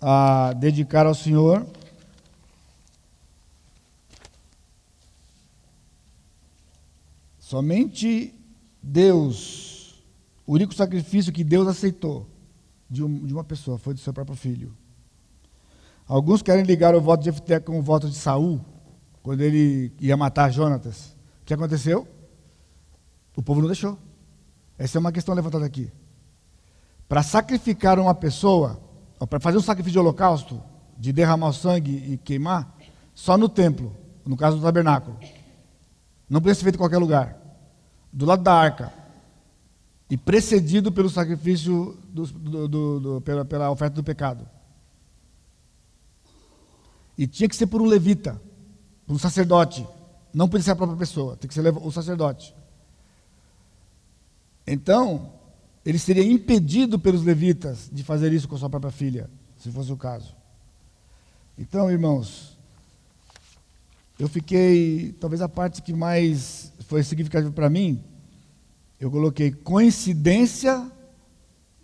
a dedicar ao Senhor Somente Deus, o único sacrifício que Deus aceitou de, um, uma pessoa foi do seu próprio filho. Alguns querem ligar o voto de Jefté com o voto de Saul, quando ele ia matar Jonatas. O que aconteceu? O povo não deixou. Essa é uma questão levantada aqui. Para sacrificar uma pessoa, para fazer um sacrifício de holocausto, de derramar o sangue e queimar, só no templo, no caso do tabernáculo. Não podia ser feito em qualquer lugar. Do lado da arca. E precedido pelo sacrifício do, do, do, pela, pela oferta do pecado. E tinha que ser por um levita, por um sacerdote. Não podia ser a própria pessoa, tem que ser o sacerdote. Então, ele seria impedido pelos levitas de fazer isso com sua própria filha, se fosse o caso. Então, irmãos, eu fiquei, talvez a parte que mais foi significativa para mim, eu coloquei coincidência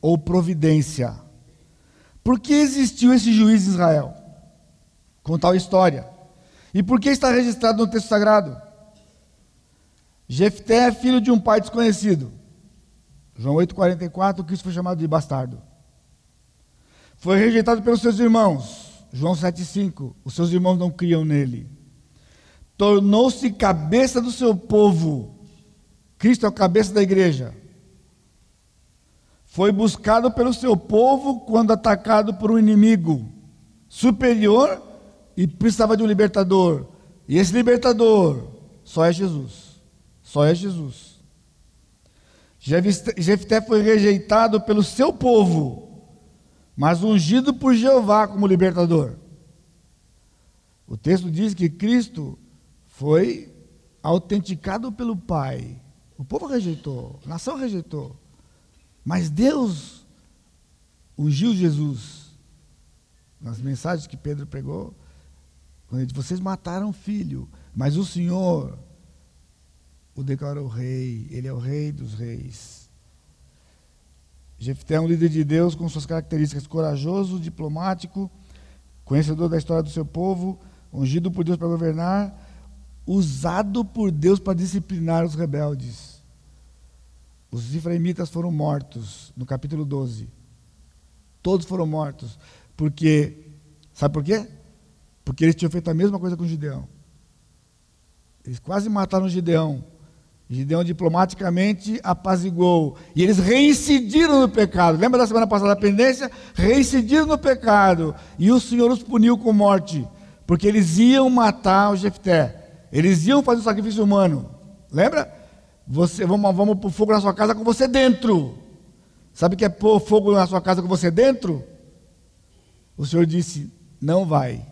ou providência. Por que existiu esse juiz de Israel? Com tal história. E por que está registrado no texto sagrado? Jefté é filho de um pai desconhecido. João 8,44, Cristo foi chamado de bastardo. Foi rejeitado pelos seus irmãos. João 7,5, os seus irmãos não criam nele tornou-se cabeça do seu povo. Cristo é o cabeça da igreja. Foi buscado pelo seu povo quando atacado por um inimigo superior e precisava de um libertador. E esse libertador só é Jesus. Só é Jesus. Jefté foi rejeitado pelo seu povo, mas ungido por Jeová como libertador. O texto diz que Cristo foi autenticado pelo Pai. O povo rejeitou, a nação rejeitou. Mas Deus ungiu Jesus. Nas mensagens que Pedro pregou, quando ele disse, vocês mataram o filho, mas o Senhor o declarou rei, ele é o rei dos reis. Jefté é um líder de Deus com suas características corajoso, diplomático, conhecedor da história do seu povo, ungido por Deus para governar, usado por Deus para disciplinar os rebeldes. Os israelitas foram mortos no capítulo 12. Todos foram mortos. Porque, sabe por quê? Porque eles tinham feito a mesma coisa com Gideão. Eles quase mataram Gideão. Gideão diplomaticamente apaziguou. E eles reincidiram no pecado. Lembra da semana passada da pendência? Reincidiram no pecado. E o Senhor os puniu com morte. Porque eles iam matar o Jefté. Eles iam fazer o sacrifício humano. Lembra? Você, vamos, vamos pôr fogo na sua casa com você dentro. Sabe o que é pôr fogo na sua casa com você dentro? O Senhor disse: Não vai.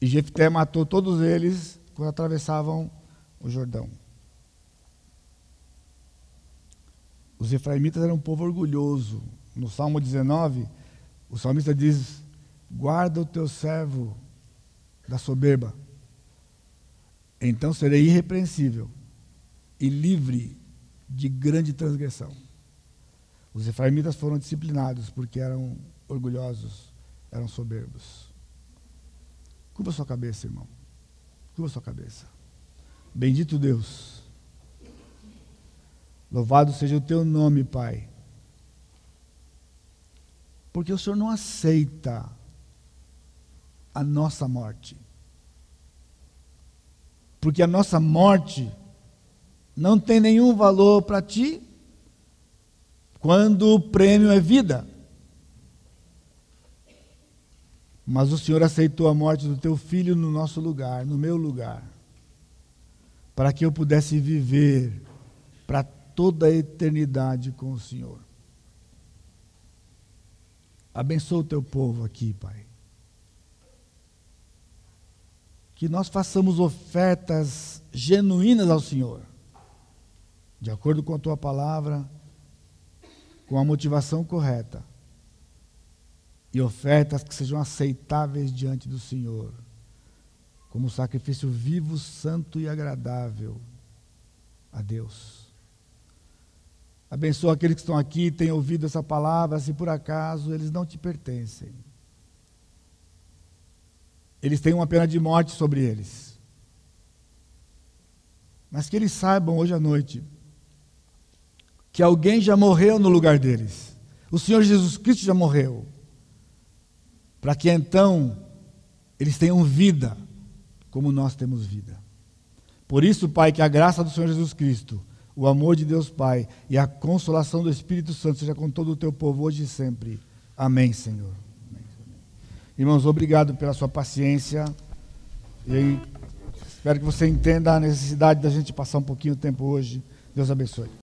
E Jefté matou todos eles quando atravessavam o Jordão. Os efraimitas eram um povo orgulhoso. No Salmo 19, o salmista diz: Guarda o teu servo da soberba então serei irrepreensível e livre de grande transgressão. Os efraimitas foram disciplinados porque eram orgulhosos eram soberbos. Curva sua cabeça, irmão. Curva sua cabeça. Bendito Deus. Louvado seja o teu nome, Pai. Porque o Senhor não aceita a nossa morte. Porque a nossa morte não tem nenhum valor para ti quando o prêmio é vida. Mas o Senhor aceitou a morte do teu filho no nosso lugar, no meu lugar, para que eu pudesse viver para toda a eternidade com o Senhor. Abençoa o teu povo aqui, Pai. Que nós façamos ofertas genuínas ao Senhor, de acordo com a tua palavra, com a motivação correta e ofertas que sejam aceitáveis diante do Senhor, como sacrifício vivo, santo e agradável a Deus. Abençoa aqueles que estão aqui e têm ouvido essa palavra, se por acaso eles não te pertencem. Eles têm uma pena de morte sobre eles. Mas que eles saibam hoje à noite que alguém já morreu no lugar deles. O Senhor Jesus Cristo já morreu para que então eles tenham vida, como nós temos vida. Por isso, Pai, que a graça do Senhor Jesus Cristo, o amor de Deus Pai e a consolação do Espírito Santo seja com todo o teu povo hoje e sempre. Amém, Senhor. Irmãos, obrigado pela sua paciência. E espero que você entenda a necessidade da gente passar um pouquinho de tempo hoje. Deus abençoe.